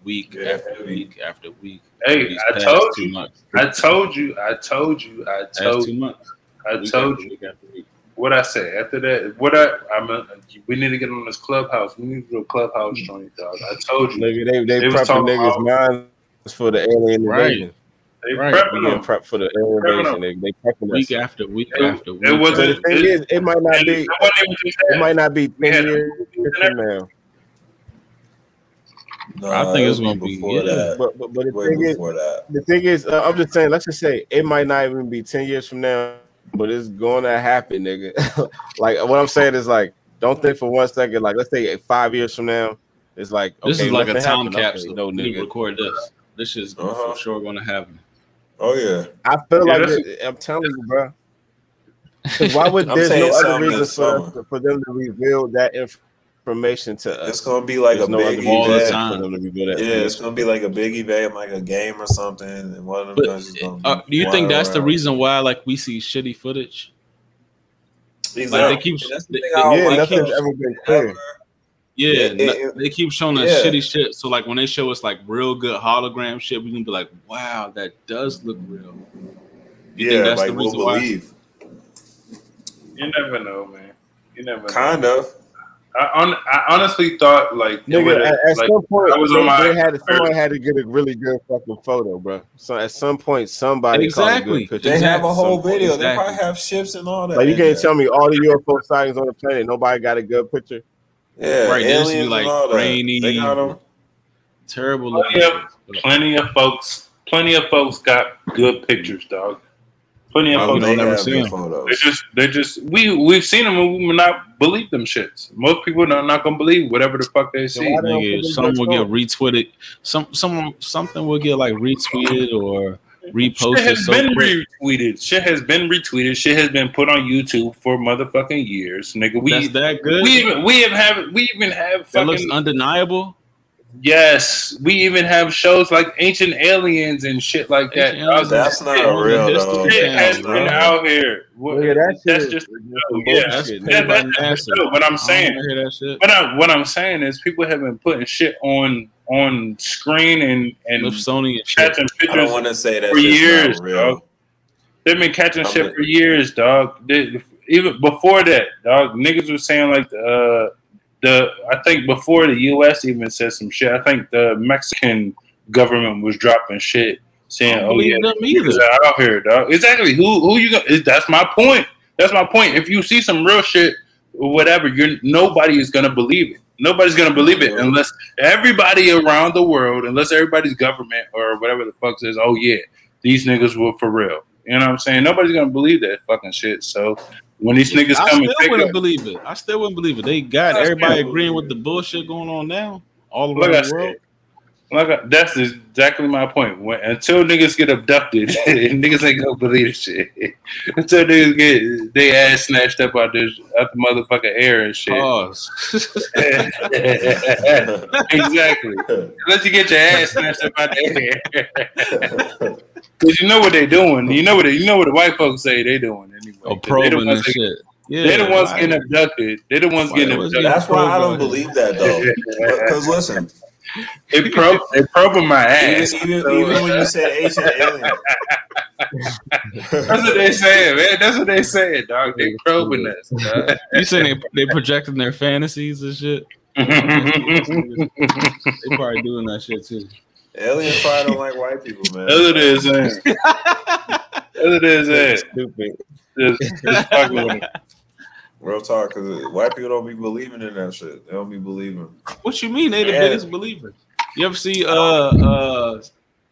week Yeah, after week after week? Hey, I told you. months. I told you. I told you. I told you. I Week told you. week week. What I say after that? What I? I'm. A, we need to get on this clubhouse. We need to do a clubhouse mm. joint, dog. I told you. Nigga, they they They was prepping talking niggas' about- minds for the alien Right. invasion. They Right. We prepping getting them. prepped for the alien Prepping invasion. They, they prepping Week us. after week It- after it week. But wasn't- the thing is, it might not And be. it wasn't even just It that. might not be ten had- years from now. No, I think it's gonna be- before yeah. that. But but, but the Way thing is, that. the thing is, uh, I'm just saying. Let's just say it might not even be ten years from now, but it's gonna happen, nigga. [laughs] like what I'm saying is like, don't think for one second. Like let's say five years from now, it's like This is like a nothing time happened. Okay, capsule. no need to nigga. record this. This is Uh-huh. for sure going to happen. Oh yeah. I feel Yeah, like it, I'm telling you, bro. [laughs] why would I'm there's no other reason for us summer. to- for them to reveal that information to us? It's gonna be like There's a no big other event. reason time. for them to reveal that. Yeah, it's gonna be like a big event, like a game or something, and one of them But is gonna. uh, do you think flying that's the reason why like we see shitty footage? Exactly. Like they keep, That's the they, thing I don't Yeah, like nothing's it. ever been clear. Yeah, It- it- they keep showing us yeah. shitty shit. So like when they show us like real good hologram shit, we can be like, wow, that does look real. You Yeah, that's like the we'll reason why? believe. You never know, man. You never. Know. Kind of. I, on, I honestly thought like Nigga, would've- at, at like, some point, I was they, on my- they had someone had to get a really good fucking photo, bro. So at some point, somebody caught a Exactly. good picture. They have a whole Some point. video. They probably have ships and all that. Like you can't there. tell me all the UFO sightings on the planet, nobody got a good picture. Yeah, Right, there used to be, like, and all that. grainy- They got 'em. Terrible Plenty looking. of, plenty of folks. Plenty of folks got good pictures, dog. Plenty of Oh, we photos. don't They never have see good photos. They just, they just, we we've seen them and we would not believe them shits. Most people are not gonna believe whatever the fuck they see. why Nigga, some will get retweeted. Some some something will get like retweeted or Shit reposted. has So been quick. retweeted. Shit has been retweeted. Shit has been put on YouTube for motherfucking years, nigga. We That's that good. we even we even have we even have that looks undeniable. yes. We even have shows like Ancient Aliens and shit like that. Aliens That's not Shit, real history though. Shit has bro. been out here. What- Look that that's just Some yeah. bullshit. That's That- that- that's NASA. dope. What I'm saying. don't hear that shit. What I what I'm saying is people have been putting shit on on screen and and Smithsonian shit. catching I don't want to say that for years, not dog. They've been catching I'm shit the- for years, dog. They, even before that, dog, niggas was saying like uh, the I think before the U.S. even said some shit. I think the Mexican government was dropping shit saying, "Oh believe yeah, them either. niggas are out here, dog." Exactly. Who who you? Gonna, is- that's my point. That's my point. If you see some real shit, whatever, you're nobody is gonna believe it. Nobody's gonna believe it unless everybody around the world, unless everybody's government or whatever the fuck says, "Oh yeah, these niggas were for real." You know what I'm saying? Nobody's gonna believe that fucking shit. So when these niggas I come and still pick wouldn't up, believe it. I still wouldn't believe it. They got everybody agreeing with the bullshit going on now all like around I the world. said, Oh like I, that's exactly my point. When, until niggas get abducted, [laughs] niggas ain't gonna believe this shit. [laughs] until niggas get they ass snatched up out this out the motherfucking air and shit. Pause. [laughs] exactly. Unless you get your ass snatched up out the air. Because you know what they're doing. You know what they, you know what the white folks say they're doing anyway. Oh, 'Cause they the probing ones and that- shit. Yeah, they're the ones why- getting abducted. They're the ones getting abducted. That's why I don't believe that though. Because listen, They probe it probing my ass. even, even, even when you said ancient alien, That's what they saying, man. That's what they saying, dog. They probing us. dog. You saying they they projecting their fantasies and shit? They probably doing that shit too. aliens probably don't like white people, man. That's what they saying. That's what they saying. Stupid. Just, just fucking with them. Real talk, because white people don't be believing in that shit. They don't be believing. What you mean? They the Yeah. biggest believers. You ever see uh uh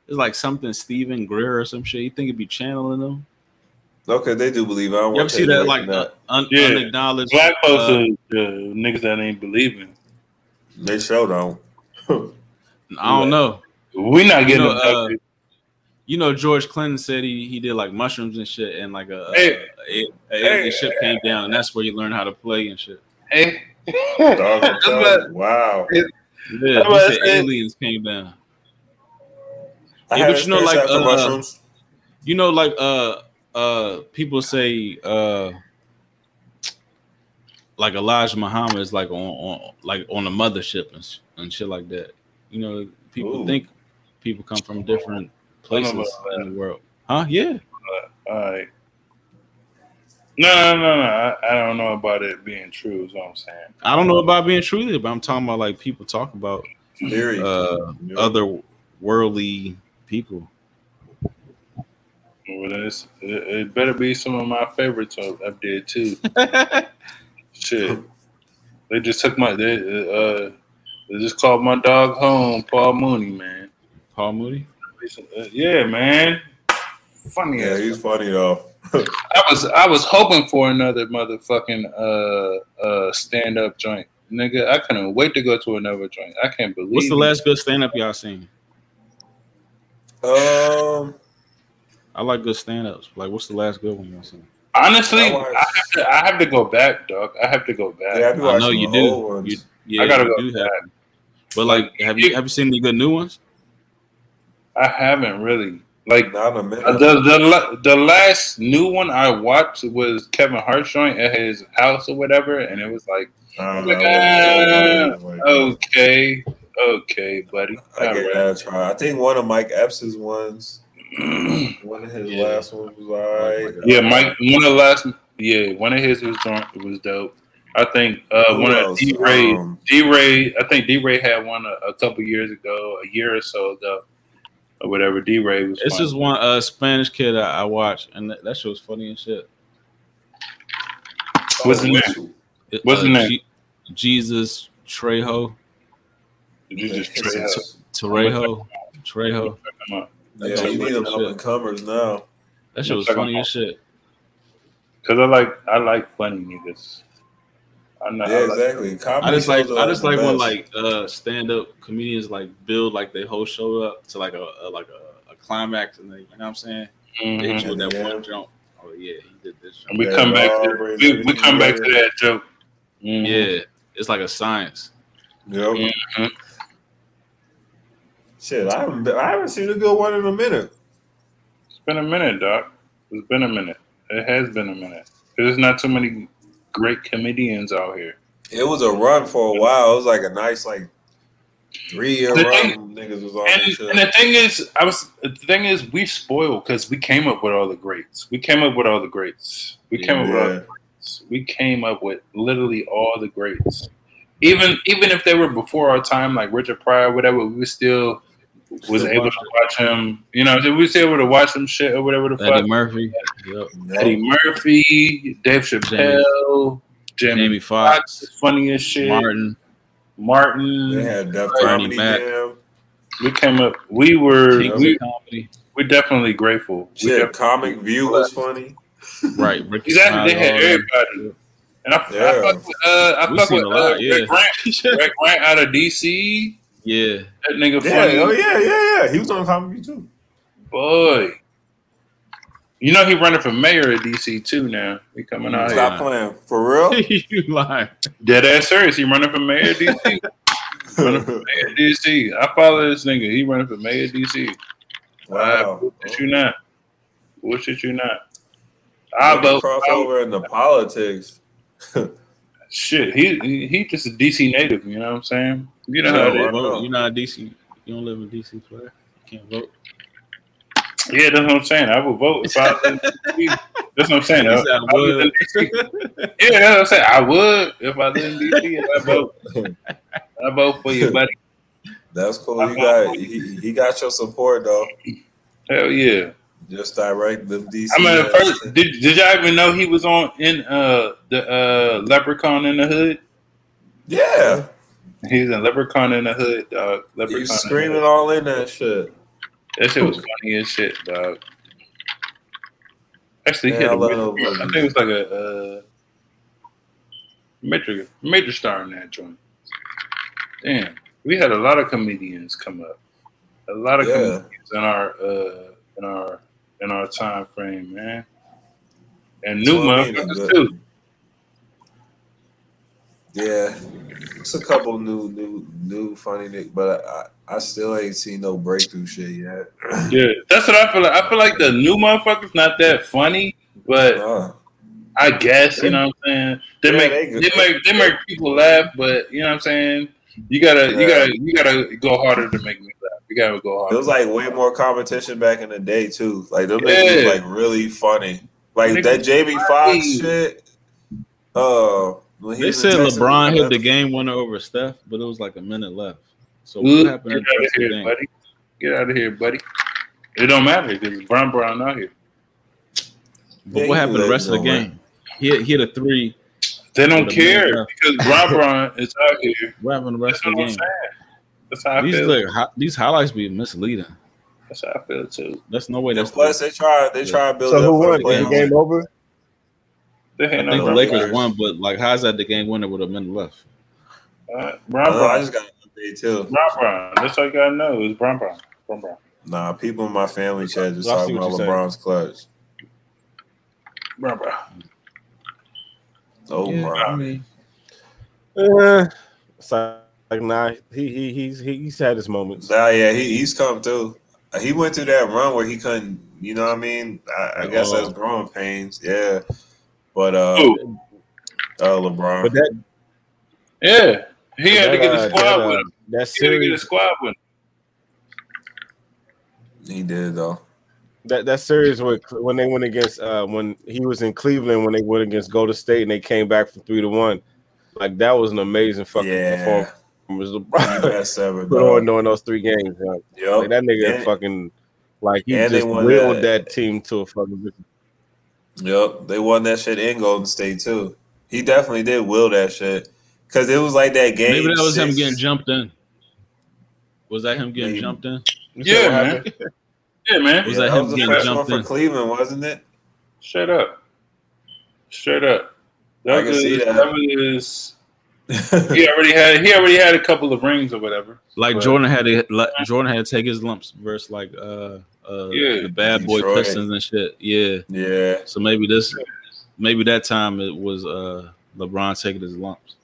it's like something Steven Greer or some shit? You think it'd be channeling them? Okay, they do believe. I don't You ever want to see that like uh, un- Yeah. unacknowledged? Black folks uh, are the niggas that ain't believing. They show don't. [laughs] I don't know. We not You getting know, uh, abducted. You know, George Clinton said he, he did like mushrooms and shit, and like a, Hey. a, a, a Hey. alien ship came down, and that's where you learn how to play and shit. hey. Dog, I'm That's telling what- you. wow. Yeah, he said said. aliens came down. I Yeah, but you know, like, after uh, mushrooms. You know, like uh uh people say uh like Elijah Muhammad is like on, on like on a mothership and, sh- and shit like that. You know, people Ooh. think people come from different I don't know places in the world. Huh? Yeah. All right. No, no, no, no. I, I don't know about it being true. Is what I'm saying. I don't know about being true either, but I'm talking about like people talk about Theory. uh Yeah. other worldly people. Well, it's, it, it better be some of my favorites up, up there too. [laughs] Shit, they just took my they uh they just called my dog home, Paul Mooney, man. Paul Moody. Uh, yeah, man. Funny yeah, ass. he's funny though. [laughs] I was I was hoping for another motherfucking uh uh stand up joint. Nigga, I couldn't wait to go to another joint. I can't believe What's the it. last good stand up y'all seen? Um, I like good stand ups. Like what's the last good one y'all seen? Honestly, I I, watched- have to I have to go back, dog. I have to go back. yeah, I, I know you do. You, yeah, I gotta you go do have back. to. But like, have you have you seen any good new ones? I haven't really. Like Not a minute. The the the last new one I watched was Kevin Hart's joint at his house or whatever, and it was like, I don't like, know. uh, okay, okay, buddy, I all get that try. I think one of Mike Epps's ones, [clears throat] one of his Yeah. last ones was alright. yeah, Mike. One of the last, yeah, one of his was joint was dope. I think uh, Who one of else? D Ray, Um, D Ray. I think D Ray had one a, a couple years ago, a year or so ago, or whatever. D Ray was. It's fun. just one uh Spanish kid I, I watched, and that, that was funny and shit. What's his name? It- What's his uh, name? Je- Jesus Trejo. You just It's- straight up. it's- Trejo. Trejo. Yeah, Yeah, you need them up and comers now. That shit was funny out. as shit. Cause I like I like funny niggas. I know. Yeah, I like- exactly. Comedy I just like I just like when like uh stand up comedians like build like their whole show up to like a, a like a, a climax and they, you know what I'm saying? They hit you with that Yeah. one jump. Oh yeah, he did this. And we Yeah, come back to we, we come back to that joke. Mhm. Yeah, it's like a science. Yep. Mhm. Shit, I haven't I haven't seen a good one in a minute. It's been a minute, doc. It's been a minute. It has been a minute. There's not too many great comedians out here. It was a run for a while. It was like a nice like three year The run. thing- Niggas was on And, and the thing is, I was the thing is, we spoiled because we came up with all the greats. We came up with all the greats. We came up with all the greats. We came up with literally all the greats. Even even if they were before our time, like Richard Pryor, whatever, we were still was Still able watch to watch him. You know, we was able to watch him shit or whatever the fuck. Eddie Murphy, yep. Eddie Murphy, Dave Chappelle, Jamie, Jamie Foxx, Foxx, is shit. Martin, Martin. They had Def Bernie Comedy Mac. We came up. We were. We, Comedy. we're definitely grateful. We Shit, definitely- Comic View was funny. Right, Ricky Exactly. They had everybody. And I, I fuck with, uh, I fuck with a lot, uh, yeah. Rick Grant. Rick Grant out of DC. Yeah, That nigga Yeah, funny. oh yeah, yeah, yeah. He was on Comic View too. Boy. You know he running for mayor of DC too now. He coming out Stop here. playing. For real? [laughs] you lying? Dead ass serious. He running for mayor of DC. [laughs] running for mayor of DC. I follow this nigga. He running for mayor of DC. wow. Bullshit you not. Bullshit you not. I I vote. crossover into politics. [laughs] Shit, he, he he just a DC native. You know what I'm saying? You know Yeah, how why it is. Vote. You're not a DC. You don't live in DC, player. You can't vote. Yeah, that's what I'm saying. I would vote if I was in DC. That's what I'm saying. I, He [laughs] said I I was in DC. Yeah, that's what I'm saying. I would if I lived in DC. and I [laughs] vote. I vote for you, buddy. That's cool. You got he, he got your support though. Hell yeah. Just direct them DC. I mean, first, did did y'all even know he was on in uh the uh Leprechaun in the Hood? yeah, He was in Leprechaun in the Hood, dog. Leprechaun. in the screaming Hood. all in that shit. That shit was funny as shit, dog. Actually, he Yeah, had I a think it was like a uh, major major star in that joint. Damn, we had a lot of comedians come up. A lot of Yeah. comedians in our uh, in our in our time frame, man. And new So, motherfuckers too. Yeah, it's a couple new, new, new funny Nick, but I, I still ain't seen no breakthrough shit yet. [clears throat] Yeah, that's what I feel like. I feel like the new motherfuckers not that funny, but Uh, I guess you know what I'm saying. They Yeah, make they they, make they make people laugh, but you know what I'm saying. You gotta you gotta you gotta go harder to make me laugh. You gotta go it harder. was like way more competition back in the day too. Like them Yeah. niggas was like really funny. Like that Jamie Foxx funny. shit. Uh, when he They said LeBron he hit the game winner over Steph, but it was like a minute left. So what mm. Get happened out in the of rest of here, game? buddy. Get out of here, buddy. It don't matter because Bron Bron out here. But Yeah, what he happened the rest of the go, man. game? He hit, he hit a three. They don't With care because Bron Bron is out here. What happened the rest That's of the game? saying. That's how I These feel. look, hi- these highlights be misleading. That's how I feel too. That's no way. That's plus, they try they try to build So up who won? the Was game. game over? They I think the Lakers. Lakers won, but like, how's that the game winner with a minute left? Uh, I, Brown don't I just got an update too. Bron Bron. That's all you gotta know is Bron Bron. Bron Bron. Nah, people in my family chat just I talking about you're. LeBron's clutch. Bron Bron. Oh, Yeah, bro. I mean, Uh, it's like, like, nah, he, he he's he's had his moments. Nah, yeah, he, he's come through. Uh, He went through that run where he couldn't, you know what I mean? I, I guess Oh. that's growing pains, yeah. But uh, Who? uh LeBron. But that Yeah. He had to that, get a uh, squad that, with uh, him. that He had to get a squad with him. he did though. that that series with when they went against uh when he was in Cleveland when they went against Golden State and they came back from three to one, like that was an amazing fucking Yeah. performance. He LeBron best ever, [laughs] put on dog. during those three games. Like, Yup. like, that nigga And- fucking like he and just won willed that- that team to a fucking victory. Yep, they won that shit in Golden State too. He definitely did will that shit because it was like that game. maybe that was him getting jumped in. Was that him getting Maybe. jumped in? You Yeah, man. Yeah, man. Was Yeah, that that him was getting first one jumped for? Cleveland, wasn't it? Straight up. Straight up. That I can was, see that. that was [laughs] he already had he already had a couple of rings or whatever. Like But- Jordan had to like, Jordan had to take his lumps versus like uh uh Yeah. the bad boy Detroit. Pistons and shit. Yeah. Yeah. So maybe this maybe that time it was uh LeBron taking his lumps.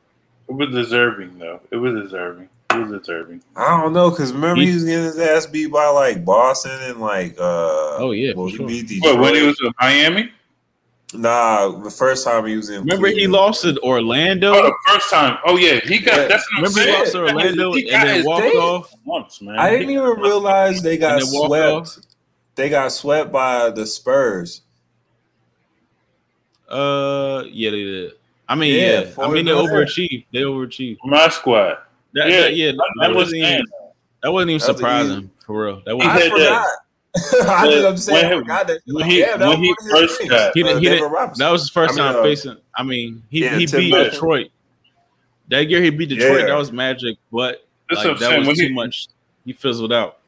It was deserving though. It was deserving. It was deserving. I don't know, cause remember He- he was getting his ass beat by like Boston and like uh Oh yeah, well, for he beat What when he was in Miami? nah, the first time he was in Remember he lost to Orlando? Oh, the first time. Oh yeah, he got. Yeah. That's what I'm Remember he lost to Orlando He and then walked day. off? Once, man. I didn't even realize they got And swept. off? They got swept by the Spurs. Uh yeah, they did. I mean, Yeah, yeah. I mean they to nothing. overachieved. They overachieved. My squad. That, Yeah, that- yeah, I that, wasn't even that wasn't even That was surprising for real. That wasn't I had forgot. [laughs] I just I'm saying I forgot that. when he- yeah, that when was he his first got- He Uh, he didn't- That was his first I mean, time uh, facing. I mean, he, yeah, he beat Duncan. Detroit. That year he beat Detroit. Yeah. That was magic, but like, that was When too he- much. He fizzled out.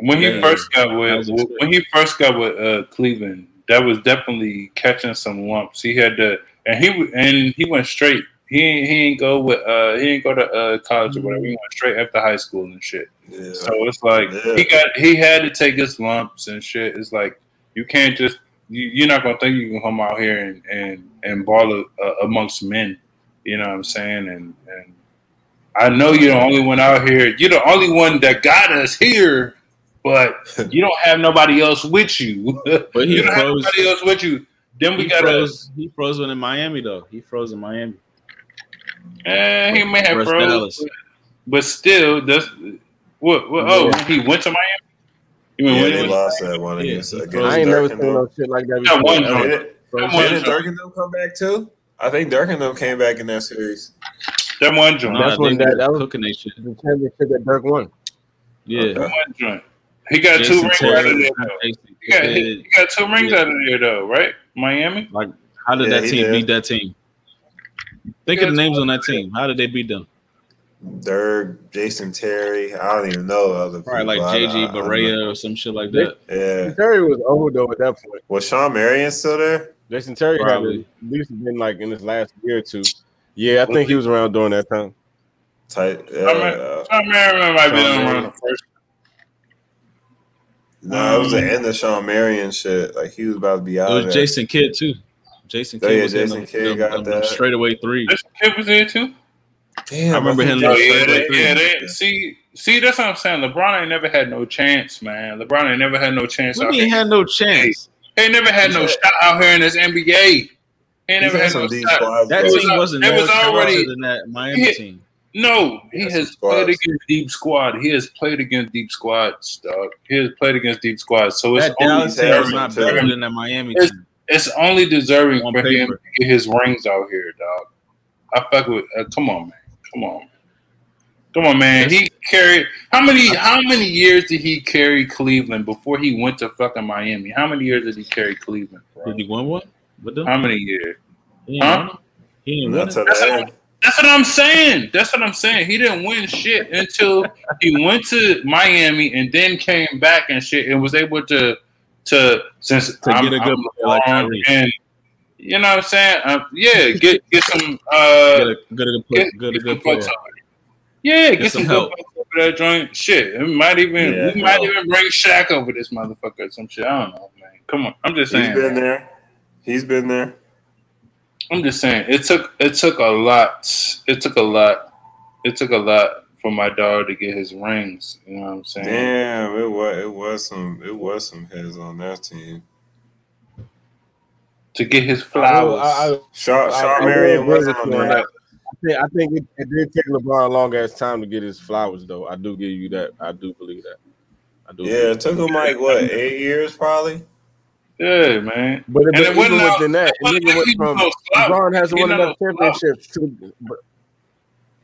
When he Yeah, first got with when he first got with uh, Cleveland, that was definitely catching some lumps. He had to, and he and he went straight. He ain't, he ain't go with uh he ain't go to uh college or whatever. He went straight after high school and shit. Yeah. So it's like Yeah. he got he had to take his lumps and shit. It's like you can't just you, you're not gonna think you can come out here and and and ball uh, amongst men. You know what I'm saying? And and I know you're the only one out here. You're the only one that got us here, but [laughs] you don't have nobody else with you. But he [laughs] you don't have froze. nobody else with you. Then we got froze. He froze one in Miami though. He froze in Miami. Eh, he may have froze, but, but still, that's what. what oh, Yeah. he went to Miami. You mean Yeah, when he they went- lost that one Yeah, against, he against. I ain't never Dirk seen them. no shit like that That before. one ever. joint. Didn't, That one didn't joint. Dirk and them come back too? I think Dirk and them came back in that series. That one joint. Nah, That's when that- that was- cooking they shit. The championship that Dirk won. Yeah. That one joint. He got two rings Terry, out of there. Though. He got, he, he got two rings Yeah. out of there though, right? Miami. Like, how did Yeah, that team did. beat that team? Think of the names on that team. How did they beat them? Dirk, Jason Terry. I don't even know other people. Probably like I- JJ I- I Barea or some shit like that. Yeah. Terry was old though at that point. Was Shawn Marion still there? Jason Terry had Probably. at least been like in his last year or two. Yeah, I think he was around during that time. Tight. I mean, Uh, Sean Merriman might be Sean on the first. No, it was the um, end of Shawn Marion shit. Like he was about to be out. It out. was there. Jason Kidd too. Jason Oh, Kidd yeah, was hitting Jason them- Kidd them- got them- them that. straightaway three. Jason Kidd was there too. Damn, I remember think him that- Oh yeah, they, three. yeah. They see, see. That's what I'm saying. LeBron ain't never had no chance, man. LeBron ain't never had no chance. He ain't had no chance. He ain't never had no Yeah. shot out here in this NBA. He ain't never had had no shot. squads. That though. team wasn't it was already- than that Miami He- team. No, he That's has squads. played against deep squad. He has played against deep squads, dog. He has played against deep squads. So it's That only Dallas team Terry not too. better than that Miami It's- team. it's only deserving On for him to get his rings out here, dog. I fuck with. Uh, come on, man. Come on, come on, man. He carried how many? How many years did he carry Cleveland before he went to fucking Miami? How many years did he carry Cleveland? Bro? Did he win one? With them? How many years? He Huh? He ain't win Not it. to That's the what, end. That's what I'm saying. That's what I'm saying. He didn't win shit until he went to Miami and then came back and shit and was able to to since To I'm, get a good I'm player like Kyrie. and you know what I'm saying? Uh, yeah, get get some Get uh a good, a good, get, good, get some good player. bucks over it. Yeah, get, Get some, some good help. over that joint. Shit, it might even Yeah, we might even bring Shaq over this motherfucker or some shit. I don't know, man. Come on, I'm just saying. He's been there. He's been there. I'm just saying it took it took a lot. It took a lot. It took a lot for my dog to get his rings. You know what I'm saying? Damn, it was it was some it was some heads on that team. To get his flowers. I, I, Shawn, I- Marion wasn't with on that. that. I think, I think it, it did take LeBron a long ass time to get his flowers, though. I do give you that. I do believe that. I do. Yeah, it took him like what eight years probably. Yeah, man. But, And but it wasn't even no- within that, it wasn't even like with, he was from. LeBron hasn't He won enough championships. To, but,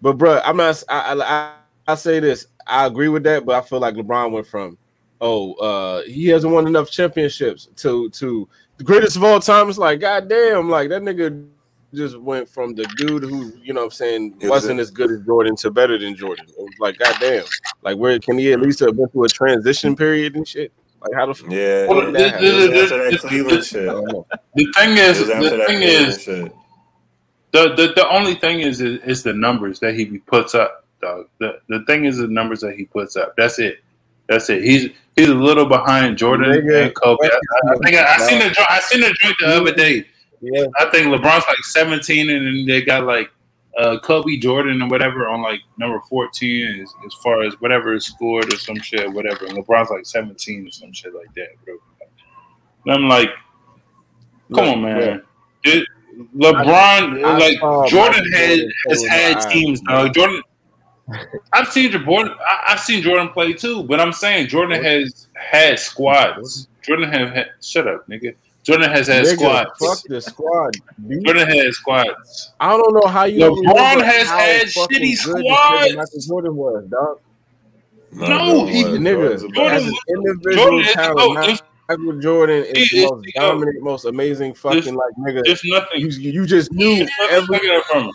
but bro, I'm not. I, I I I say this. I agree with that, but I feel like LeBron went from, oh, uh, he hasn't won enough championships to to the greatest of all time. It's like, goddamn, like that nigga just went from the dude who, you know what I'm saying, was wasn't as good as Jordan to better than Jordan. It was like, goddamn. Like where can he at least have been through a transition period and shit? Like how the f- Yeah, Well, it the- was the- the- after that the- shit. The thing It is, was after the thing is, shit. the, the the only thing is, is is the numbers that he puts up, dog. The the thing is the numbers that he puts up. That's it. That's it. He's he's a little behind Jordan Nigga, and Kobe. I, I, I think I, I seen the I seen the joint the other day. Yeah. I think LeBron's like 17, and then they got like uh, Kobe Jordan or whatever on like number 14 as, as far as whatever is scored or some shit, whatever. And LeBron's like 17 or some shit like that. Bro. And I'm like, come on, man. It- LeBron, I like saw Jordan had Jordan has had teams, dog. Jordan. I've seen Jordan. I- I've seen Jordan play too, but I'm saying Jordan has had squads. Jordan have had. Shut up, nigga. Jordan has had Nigga, squads. Fuck the squad. B. Jordan had squads. I don't know how you. LeBron remember has how had fucking shitty good the squads. nigga Michael Jordan was, dog. No, he- The nigga, Jordan as an individual Jordan is talent, GOAT. not Michael Jordan is the most the dominant, most amazing fucking There's- like nigga. There's nothing. You, you just knew There's nothing from him.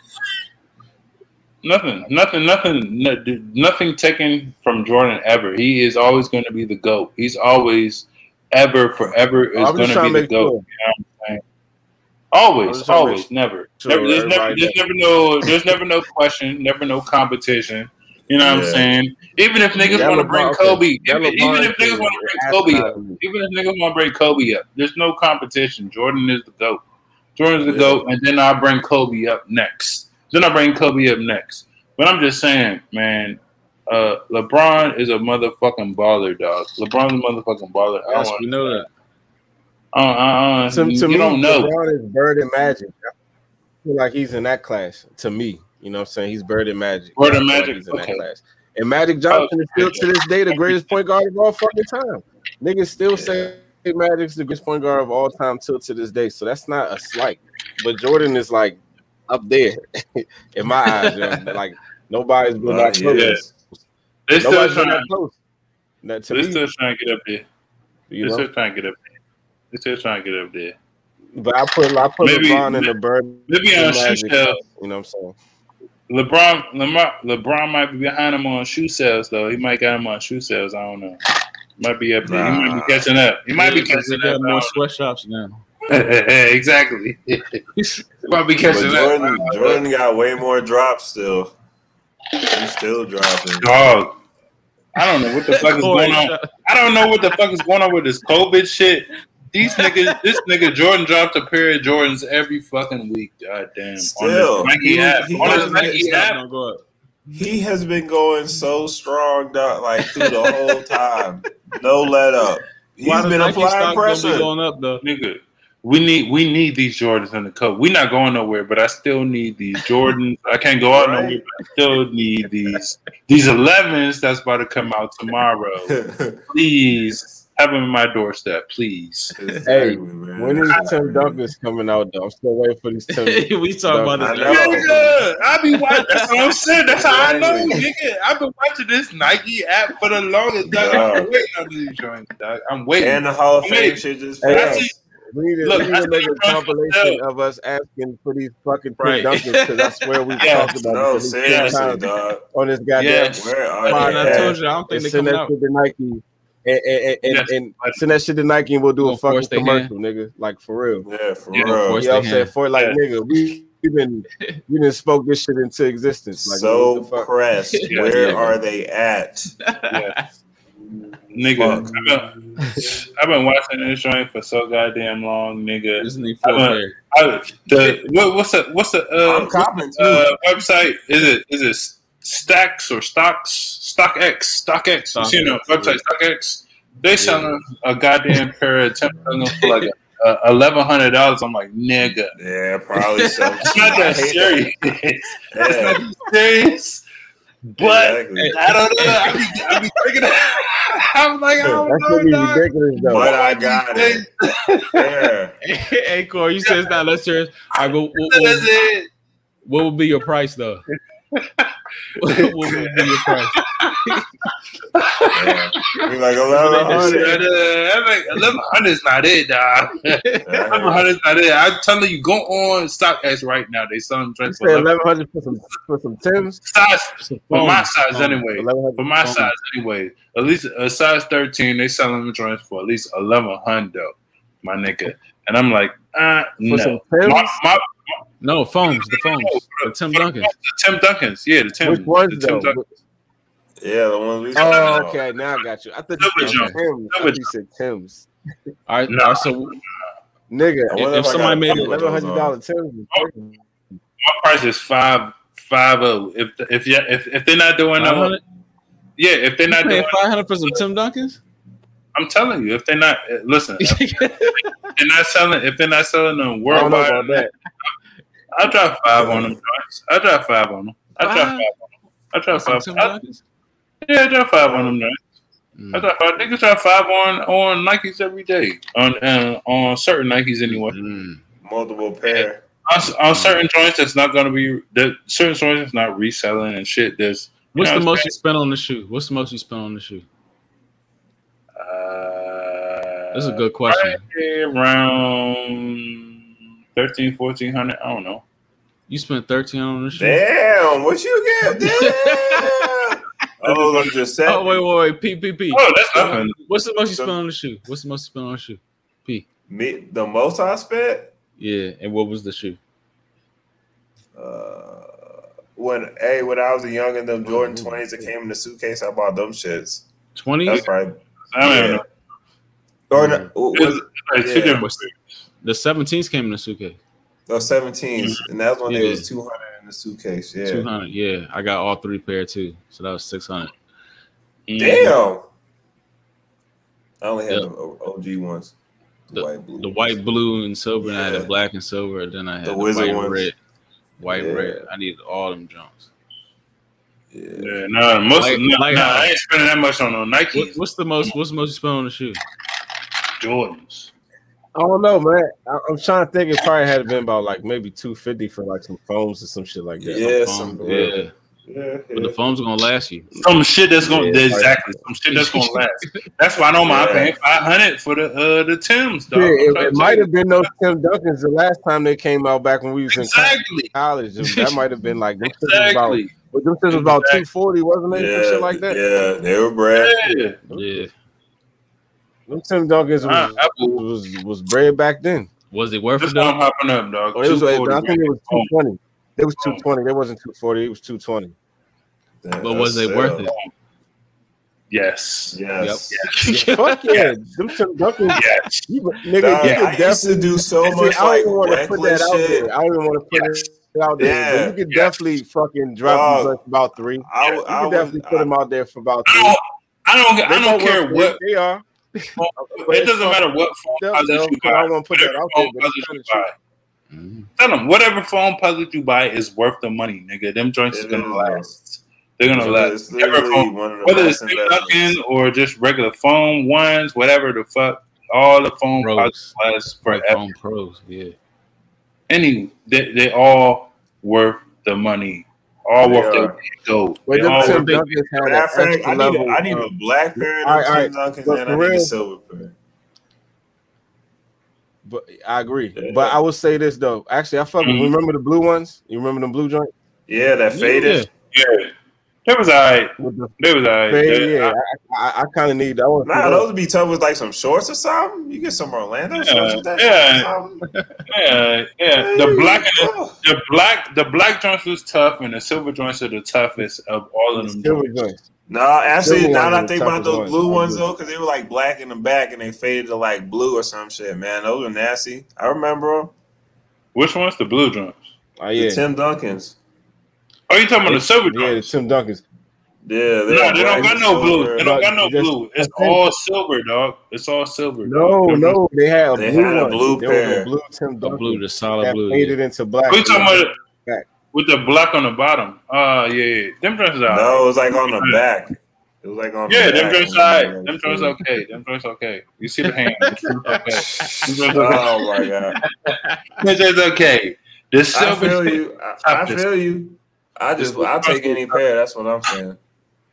Nothing, nothing, nothing, nothing taken from Jordan ever. He is always going to be the goat. He's always, ever, forever is going to be the goat. sure. You know what I'm saying? Always, just trying to make always, never. sure never there's never, there's never no, there's never no question, never no competition. You know what Yeah. I'm saying? Even if niggas want to bring Kobe, even, even if niggas want to bring Kobe up, even if niggas want to bring Kobe up, there's no competition. Jordan is the goat. Jordan's the Yeah. goat, and then I'll bring Kobe up next. Then I'll bring Kobe up next. But I'm just saying, man, uh, LeBron is a motherfucking baller, dog. LeBron's a motherfucking baller. I Yes, don't, we know that. uh, uh, uh, To, to you me, don't know. LeBron is Bird and Magic. I feel like he's in that class. To me, you know what I'm saying? He's Bird and Magic. Bird and feel like Magic, He's in okay. that class. And Magic Johnson is still to this day the greatest point guard of all fucking time. Niggas still say Magic's the greatest point guard of all time till to this day. So that's not a slight. But Jordan is like up there [laughs] in my eyes. yo. Like nobody's been Nah, that he close. Is. They still trying. that close. That to They me, still trying to get up there. you They know. still trying to get up there. They still trying to get up there. But I put I put Maybe- LeBron in the Bird Maybe on shoe sales. You know what I'm saying? LeBron, LeBron, LeBron might be behind him on shoe sales though. He might got him on shoe sales. I don't know. Might be up there. He might be catching up. He might be catching up. got more sweatshops now. [laughs] exactly. [laughs] might be catching Jordan, up. Jordan got way more drops still. He's still dropping. Dog. I don't know what the fuck is going on. I don't know what the fuck is going on with this COVID shit. These niggas, this nigga Jordan dropped a pair of Jordans every fucking week. God damn. Still. on this Nike He- app. he On this Nike app. don't go up. He has been going so strong, dog, like through the whole time. No let up. He's Why the been applying stock gonna be pressure. going up though? Nigga, we need we need these Jordans in the cup. We're not going nowhere, but I still need these Jordans. I can't go out Right. nowhere, but I still need these these 11s that's about to come out tomorrow. [laughs] Please have them in my doorstep, please. Hey, man. when is Tim Duncan's coming out though? I'm still waiting for these Tim. [laughs] we talking about this. know. Nigga, I be watching. That's what I'm saying. That's how I know, nigga. I've been watching this Nike app for the longest. Dog. I'm waiting on these joints, dog. I'm waiting. and the Hall of Fame shit just Hey, passed. See- We need Look, we need I to make a compilation myself. of us asking for these fucking Tim Right. Duncans because I swear we [laughs] Yeah. talked about No, it. for these seriously, times dog. On this goddamn Yes. Where are And I they? told you, I don't think they send coming that out. shit to Nike. And, and, and, Yes. and send that shit to Nike and we'll do a Gonna force fucking their hand. commercial, nigga. Like for real. Yeah, for Yeah, real. force You know what I'm saying? For like, Yeah. nigga, we we been [laughs] we didn't spoke this shit into existence. Like, so what pressed. [laughs] Where yeah. are they at? Yeah. Nigga, I've been, I've been watching this joint for so goddamn long, nigga. Disney I'm. I, the what, what's the what's the uh, I'm copping uh, website? Is it is it Stacks or Stocks? StockX, StockX. You know, website StockX. They selling a goddamn pair of Tim Duncans for like uh, eleven hundred dollars. I'm like, nigga, Yeah, probably so. it's not that [laughs] serious. it's not Yeah, that serious. But exactly. I don't know. I be, I be thinking. [laughs] I'm like, I don't That know, shit be ridiculous though. But I got it. Yeah. [laughs] hey, Corey, you said it's not less serious. All right, but what, That's what, it. what would be your price though? [laughs] [laughs] what would be your price? yeah. like eleven hundred. Eleven hundred is not it, dog. Eleven hundred is not it. I'm telling you, go on StockX right now. They selling You joints for eleven hundred for some for some Tims. size for my size phones, anyway. For my phones. size anyway. At least a size thirteen, they selling the joints for at least eleven hundred, my nigga. And I'm like, uh, no. My, my, No, phones, the phones, the Tim Duncan. the Tim Duncans, yeah, the Tim. Which ones the Tim though? Duncans. Yeah, the ones we. Oh, okay. Now I got you. I thought you said jump. Tims. I thought you said Tims. All right, No. all right, so Nigga, if if somebody made a it- couple of eleven those hundred on. dollar Tims. My price is five five oh. If if yeah, if if they're not doing no, 500? yeah, if they're not doing, paying five hundred for some Tim Duncans? I'm telling you, if they're not uh, listen, [laughs] if they're not selling, if they're not selling them I don't know worldwide, about that. I drop five on them. joints. I drop five on them. I drop Five? five on them. I drop Some five. Tim I, yeah, I drop five on them. joints. Mm. I drop five. Niggas drop five on on Nikes every day. On uh, on certain Nikes anyway. Mm. Multiple pair. On, on certain joints, that's not going to be the certain joints that's not reselling and shit. There's What's know the what I'm most you spent on the shoe? What's the most you spent on the shoe? Uh, That's a good question. probably around 13, 1400. I don't know. You spent thirteen on the shoe. Damn, what you get? [laughs] Damn. [laughs] oh, I'm just saying. Oh wait, wait, wait, P P P. Oh, that's nothing. What's the most you spent on the shoe? What's the most you spent on the shoe? P. Me, the most I spent Yeah, and what was the shoe? uh, when hey when I was a young and them Jordan twenties that came in the suitcase, I bought them shits. Twenty. That's probably I don't yeah. know. Or no, was It's, it, it's two yeah. Different. The seventeens came in the suitcase. those seventeens, and that's when it Yeah. was two hundred in the suitcase. Yeah, Two hundred. Yeah, I got all three pair too. So that was six hundred. damn. I only had Yeah. the OG ones, the, The- white blue, The white, blue, and silver, and I had the black and silver. And then I had The the, white, ones. red, white, Yeah. red. I needed all them jumps. Yeah. Yeah, no, most Like- no, like no, how- I ain't spending that much on no What, what's the most? What's the most you spent on the shoe? Jordans. I don't know, man. I, I'm trying to think. It probably had been about like maybe two fifty for like some foams or some shit like that. Yeah, Foam, some yeah. yeah, But the foam's gonna last you. Some shit that's gonna Yeah, exactly some shit that's gonna last. [laughs] That's why I don't mind Yeah. paying five hundred for the uh the Tims, dog. Yeah, it, it might have been those Tim Duncans the last time they came out back when we was in college. That might have been like them shits about, exactly. but them shits was about Exactly. two forty, wasn't it? Yeah, shit like that. yeah. They were bread. Yeah, Yeah. Them Tim Duncans was, Uh, was was bread back then. Was it worth it why I'm though? hopping up, dog. Oh, it was, 240, I think it was two man. twenty. It was two twenty. It wasn't two forty. It was two twenty. But was that's it worth it? Yes. Yes. [laughs] Fuck yeah, them Tim Duncans. Yes. You, nigga, Dog, you I could used definitely. do so See, much I don't like even want to put that reckless out shit. there. I don't even want to put Yes. it out there. Yeah. But you could Yes. definitely fucking drop Dog. them about three. I, You would- I could would, definitely put them out there for about I three. don't. I don't. I don't both care what. They are. It doesn't matter what phone They'll- puzzle they'll- you I buy. don't want to put that Whatever out there, phone but puzzle you kinda buy. Mhm. Tell them whatever Foamposite you buy is worth the money, nigga. Them joints is gonna is. last. They're gonna It's last. Phone, one of the whether best it's fucking or just regular foam ones, whatever the fuck, all the phone Pros. puzzles last forever. phone pros. Yeah. Any, they, they all worth the money. All They worth are. their go. But They them all Tim worth their- Duncans had an extra I need, level. a, I need a black pair of All them right, Tim right. Duncans But and for I need a silver pair. But I agree. Yeah. But I will say this though. Actually, I fuck. with Mhm. Remember the blue ones? You remember the blue joints Yeah, that faded. Yeah, that was alright. with the That was alright. fade? That- Yeah, I, I, I kind of need. I want Nah, those would be tough with like some shorts or something. You get some Orlando shorts with that Yeah. shit or something. Yeah, yeah. The black Oh. the, the black the black joints was tough, and the silver joints are the toughest of all of them. silver joints. joints. No, actually, Silver now that I think about toughest those blue I ones though, because they were like black in the back and they faded to like blue or some shit, man. Those were nasty. I remember them. Which ones? The blue joints. Oh The yeah, Tim Duncans. Oh, you talking about the silver yeah, the? Tim Duncans. Yeah, no, they're they don't got and no blue. They don't got no Just- blue. It's all silver, dog. It's all silver. No, dog. no, they had a They blue had a one. blue there was pair. a blue Tim The Duncan blue, the solid that blue. faded Yeah. into black. What you talking about? Back. With the black on the bottom. Uh yeah, yeah. Them joints are No, it was like on the back. It was like on Yeah, the them back. joints alright. Them joints okay. Them joints okay. You see the hand. Them okay. Them [laughs] okay. Oh my god. Them joints okay. The I silver feel you. I, I feel you. I just I take any pair. That's what I'm saying.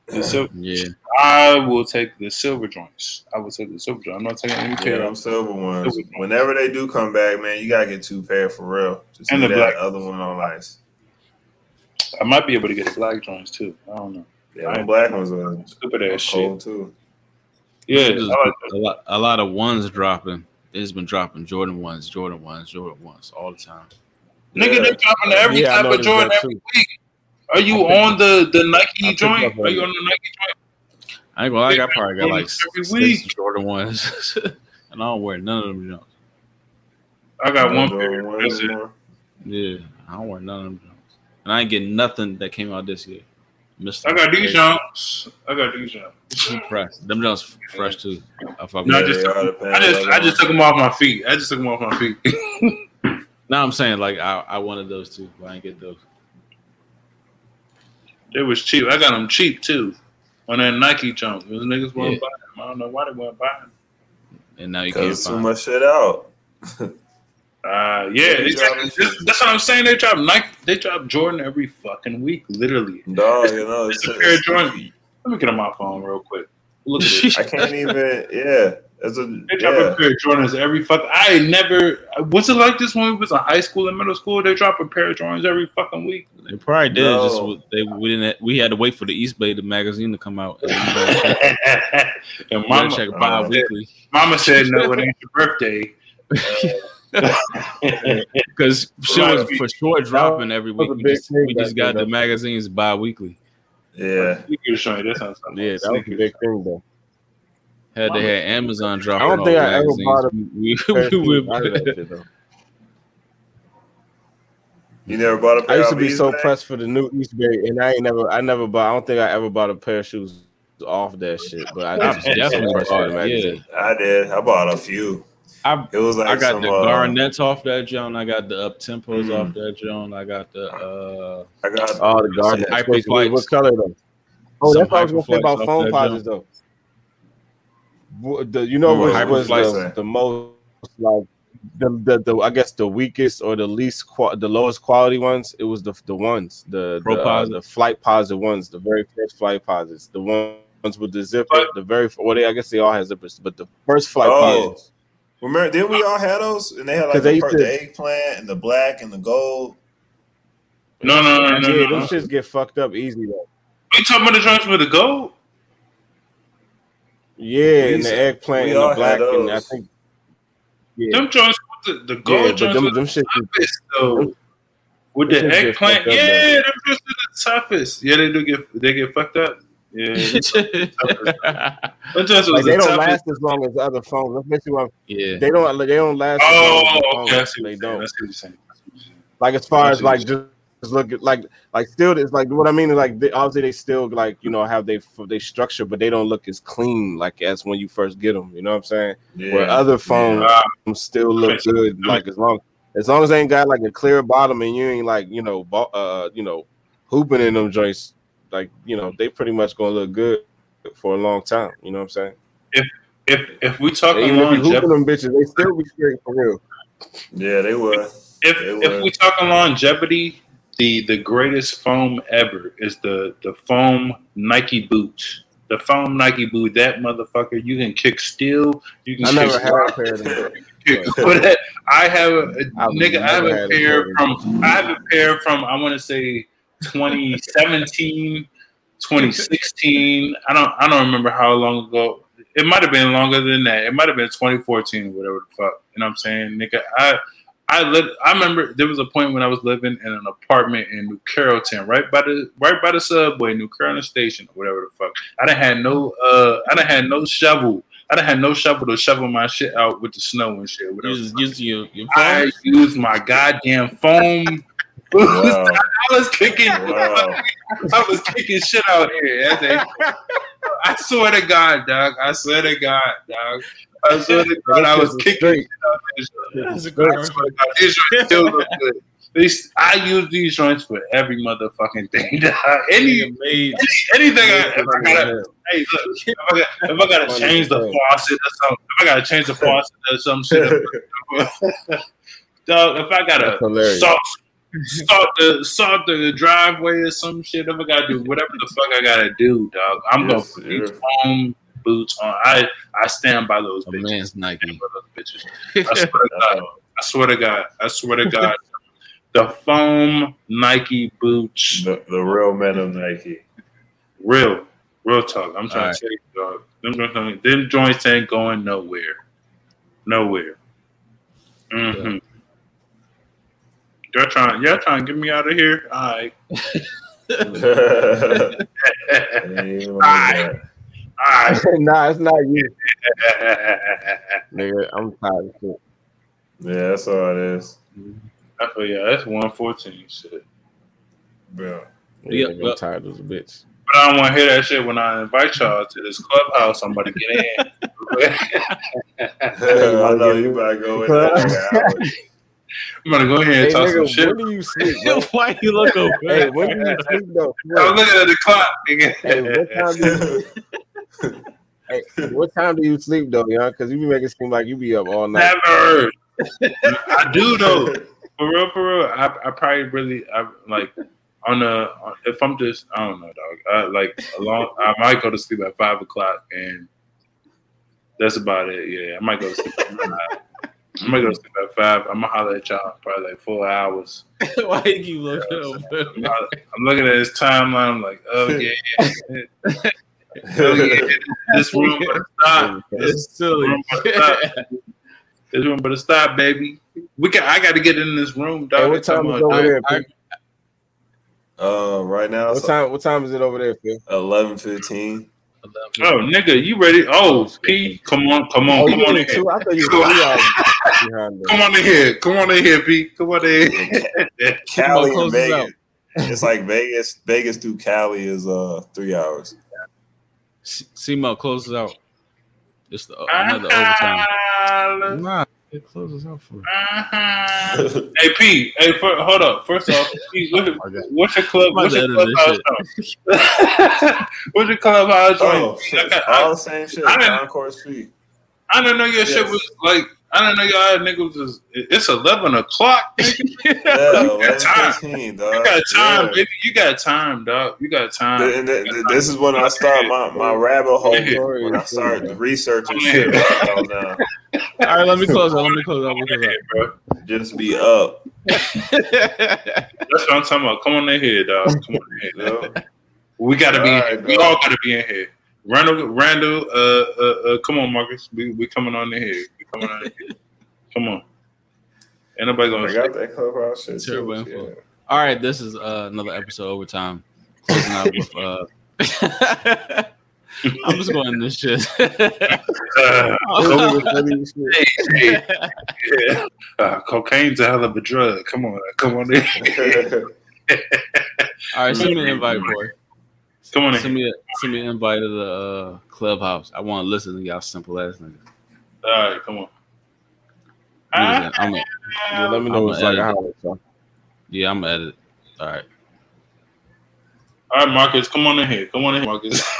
The silver Yeah. I will take the silver joints. I will take the silver joints. I'm not taking any Yeah, pair. them silver ones. Silver joints. Whenever they do come back, man, you gotta get two pair for real. Just And the that black. other one on ice. I might be able to get the black joints too. I don't know. Yeah, them black ones are Stupid ass shit. cold too. Yeah, Just like a lot, a lot of ones dropping. It's been dropping Jordan ones, Jordan ones, Jordan ones all the time. Nigga, Yeah. they dropping every Yeah, type of Jordan every week. Are you I picked on the the Nike picked joint? Are you on the Nike joint? I ain't gonna lie, I got probably got like every six week. Jordan ones, [laughs] and I don't wear none of them jumps. I got No one pair. That's it. Yeah, I don't wear none of them jumps, and I ain't getting nothing that came out this year. Mister, I got these jumps. I got these jumps. [laughs] fresh. Them jumps fresh too. I fuck No, I with Yeah, just, took, I just, I just took them off my feet. I just took them off my feet. [laughs] Now I'm saying like I, I wanted those too, but I ain't get those. They was cheap. I got them cheap too. On that Nike jump, those niggas weren't Yeah. buying them. I don't know why they weren't buying them. And now you can't Cause too find. much shit out. Uh, yeah, they they dropping that's, that's what I'm saying. They drop Nike, they drop Jordan every fucking week, literally. No, you know, it's, It's a pair of Jordan. Let me get on my phone real quick. Look at this. I can't even. Yeah, it's a They drop yeah. a pair of Jordans every fuck. I never was it like this when we was in high school and middle school. They drop a pair of Jordans every fucking week. They probably did. No. Just they we didn't. We had to wait for the Eastbay the magazine to come out. [laughs] And you and mama, check bi-weekly mama said no, it ain't your birthday. [laughs] because she Right. was for sure dropping every week. We just, we just got the magazines bi-weekly. Yeah, You can show you this on something. Yeah, that was a big thing though. Had they had Amazon dropping. I don't think the I ever bought a we, pair of we, shoes we that would. you never bought a I pair. I used to be so eBay? pressed for the new Eastbay, and I ain't never, I never bought. I don't think I ever bought a pair of shoes off that shit. But I I just so definitely pressed for. Yeah. I did. I bought a few. I It was like I got some. the uh, Garnetts off that joint. I got the up tempos Mm. off that joint. I got the uh I got. Oh, the garment. Hyper What, what flights. color though? Oh, Some that's what I was gonna say about phone that posits though. What- The, you know Ooh, what was the, the most like the, the the I guess the weakest or the least qua- the lowest quality ones? It was the the ones the the, uh, the Flightposite ones, the very first Flightposites, the ones with the zipper, But- the very well they I guess they all had zippers, but the first flight Oh. posits. Remember, didn't we all have those? And they had like they the, used per- to- the eggplant and the black and the gold. No, no, no, no, yeah, no. those shits get fucked up easy though. You talking about the joints with the gold? Yeah, and the eggplant we and the black, had and I think yeah, Them joints the, the gold yeah, but joints them with them shits. the toughest though. With the eggplant, fucked up, yeah, them joints are the toughest. Yeah, they do get they get fucked up. Yeah, [laughs] them joints was Like the they don't toughest. last as long as other foams. That's basically what I'm- yeah. they don't. They don't last. as long as the Oh, foams. okay. What they don't. I see what you're saying. I see what you're saying. Like as far I as like just, just look like like still it's like what I mean is like they, obviously they still like you know have they they structure, but they don't look as clean like as when you first get them. You know what I'm saying? Yeah. Where other foams Uh, still look good. Like as long as long as they ain't got like a clear bottom and you ain't like you know bo- uh you know hooping in them joints. Like you know they pretty much gonna look good for a long time. You know what I'm saying? if if if we talking Even if you longevity, hooping them bitches, they still be straight for real. Yeah, they were. if if were. we talking longevity, the the greatest foam ever is the the foam Nike boot. The foam Nike boot, that motherfucker, you can kick steel. You can I never had a pair of them. [laughs] But I have a I've nigga. I have a pair pair from. I have a pair from. I want to say 2017, 2016. I don't. I don't remember how long ago. It might have been longer than that. It might have been 2014, or whatever the fuck. You know what I'm saying, nigga? I. I lived, I remember there was a point when I was living in an apartment in New Carrollton, right by the right by the subway, New Carrollton Station, or whatever the fuck. I didn't had no uh I didn't had no shovel. I didn't had no shovel to shovel my shit out with the snow and shit. Whatever. You just use your, your I used my goddamn phone. Wow. [laughs] [laughs] I was kicking. Wow. [laughs] I was kicking shit out here. I swear to God, dog. I swear to God, dog. I swear to God, I was kicking shit out there. That's a I swear to God, these joints still look good. These, I use these joints for every motherfucking thing. dog. [laughs] Any, Nigga made anything I, if I gotta, hey, look, if I, got, if I gotta change the faucet or something, if I gotta change the faucet or some shit, [laughs] dog, if I gotta hilarious. salt, salt the salt the driveway or some shit. If I gotta do whatever the fuck I gotta do, dog. I'm Yes, gonna put these foam boots on. I I stand by those bitches. man's Nike. By bitches. I swear to [laughs] God. I swear to God. I swear to God. The foam Nike boots. The, the real men of Nike. Real. Real talk. I'm trying Alright. to tell you, dog. Them, joints- them joints ain't going nowhere. Nowhere. Mm-hmm. Y'all trying, y'all trying to get me out of here? All right. [laughs] All right. All right. [laughs] nah, it's not you, [laughs] nigga. I'm tired of shit. Yeah, that's all it is. I feel yeah, that's 114 shit. Yeah. Yeah, nigga, I'm tired of this bitch. But I don't want to hear that shit when I invite y'all to this clubhouse. [laughs] I'm about to get in. I know you better go in there. I'm gonna go ahead and Hey, talk some shit. when do you sleep. Why you look over? hey, when do you sleep though? I'm looking at the clock, nigga. Hey, what time do you, [laughs] hey, what time do you sleep though, young? Because you be making it seem like you be up all night. Never. [laughs] I do though. For real, for real. I, I probably really I like on the on, if I'm just I don't know, dog. I, like a long I might go to sleep at five o'clock and that's about it. Yeah, I might go to sleep. At five. I might go to sleep at five. I'm gonna holler at y'all probably like four hours. [laughs] Why you keep looking over? I'm, I'm looking at his timeline. I'm like, oh yeah, yeah. oh [laughs] yeah. This room better stop. This It's silly. room better stop. This room better stop, baby. We got. I got to get in this room, dog. Hey, what time is over there, Phil? Uh, right now What it's time? What time is it over there, Phil? eleven fifteen. Oh, nigga, you ready? Oh, P, come on, come on, Oh, come on in here. I thought you were [laughs] behind Come on in here. Come on in here, P. Come on in here. [laughs] Cali and Vegas. It's like Vegas. Vegas through Cali is uh three hours. Simo closes out. It's the, ah, another overtime. Nah, it closes out for. Ah. [laughs] hey, P. Hey, fir- hold up. First off, P, [laughs] what, what's your club? What's your to clubhouse? [laughs] what's your clubhouse? Oh, joint? shit. I, got- all I, the same shit. I didn't- Concord Street. I didn't know your shit was like. I don't know y'all niggas was. It's eleven o'clock. [laughs] nigga. Yeah, you got time. fifteen, dog. You got time, Yeah. baby. You got time, dog. You got time. Th- and th- th- this is when I start my, my rabbit hole. When I start researching shit right about now. [laughs] All right, let me close out. Let me close out. Let me close out. Just be up. That's what I'm talking about. Come on in here, dog. Come on in here, dog. We gotta be. in All here. right, We all gotta be in here. Randall, Randall, uh, uh, uh, come on, Marcus. We we coming on in here. We coming on in here. Come on. Ain't nobody gonna. I got that clubhouse shit. Terrible too. info. All right, this is uh, another episode overtime. Closing out with. Uh, [laughs] I'm just going in this shit. [laughs] Uh, hey, hey, yeah. Uh, cocaine's a hell of a drug. Come on, come on in. [laughs] All right, send me an invite, boy. Come on in. Send me a send me an invite to the uh, clubhouse. I want to listen to y'all simple ass niggas. All right, come on. Ah. I'm gonna, Yeah, let me know I'm what's like. edit How it. it's like. Yeah, I'm gonna edit. All right. All right, Marcus, come on in here. Come on in here, Marcus.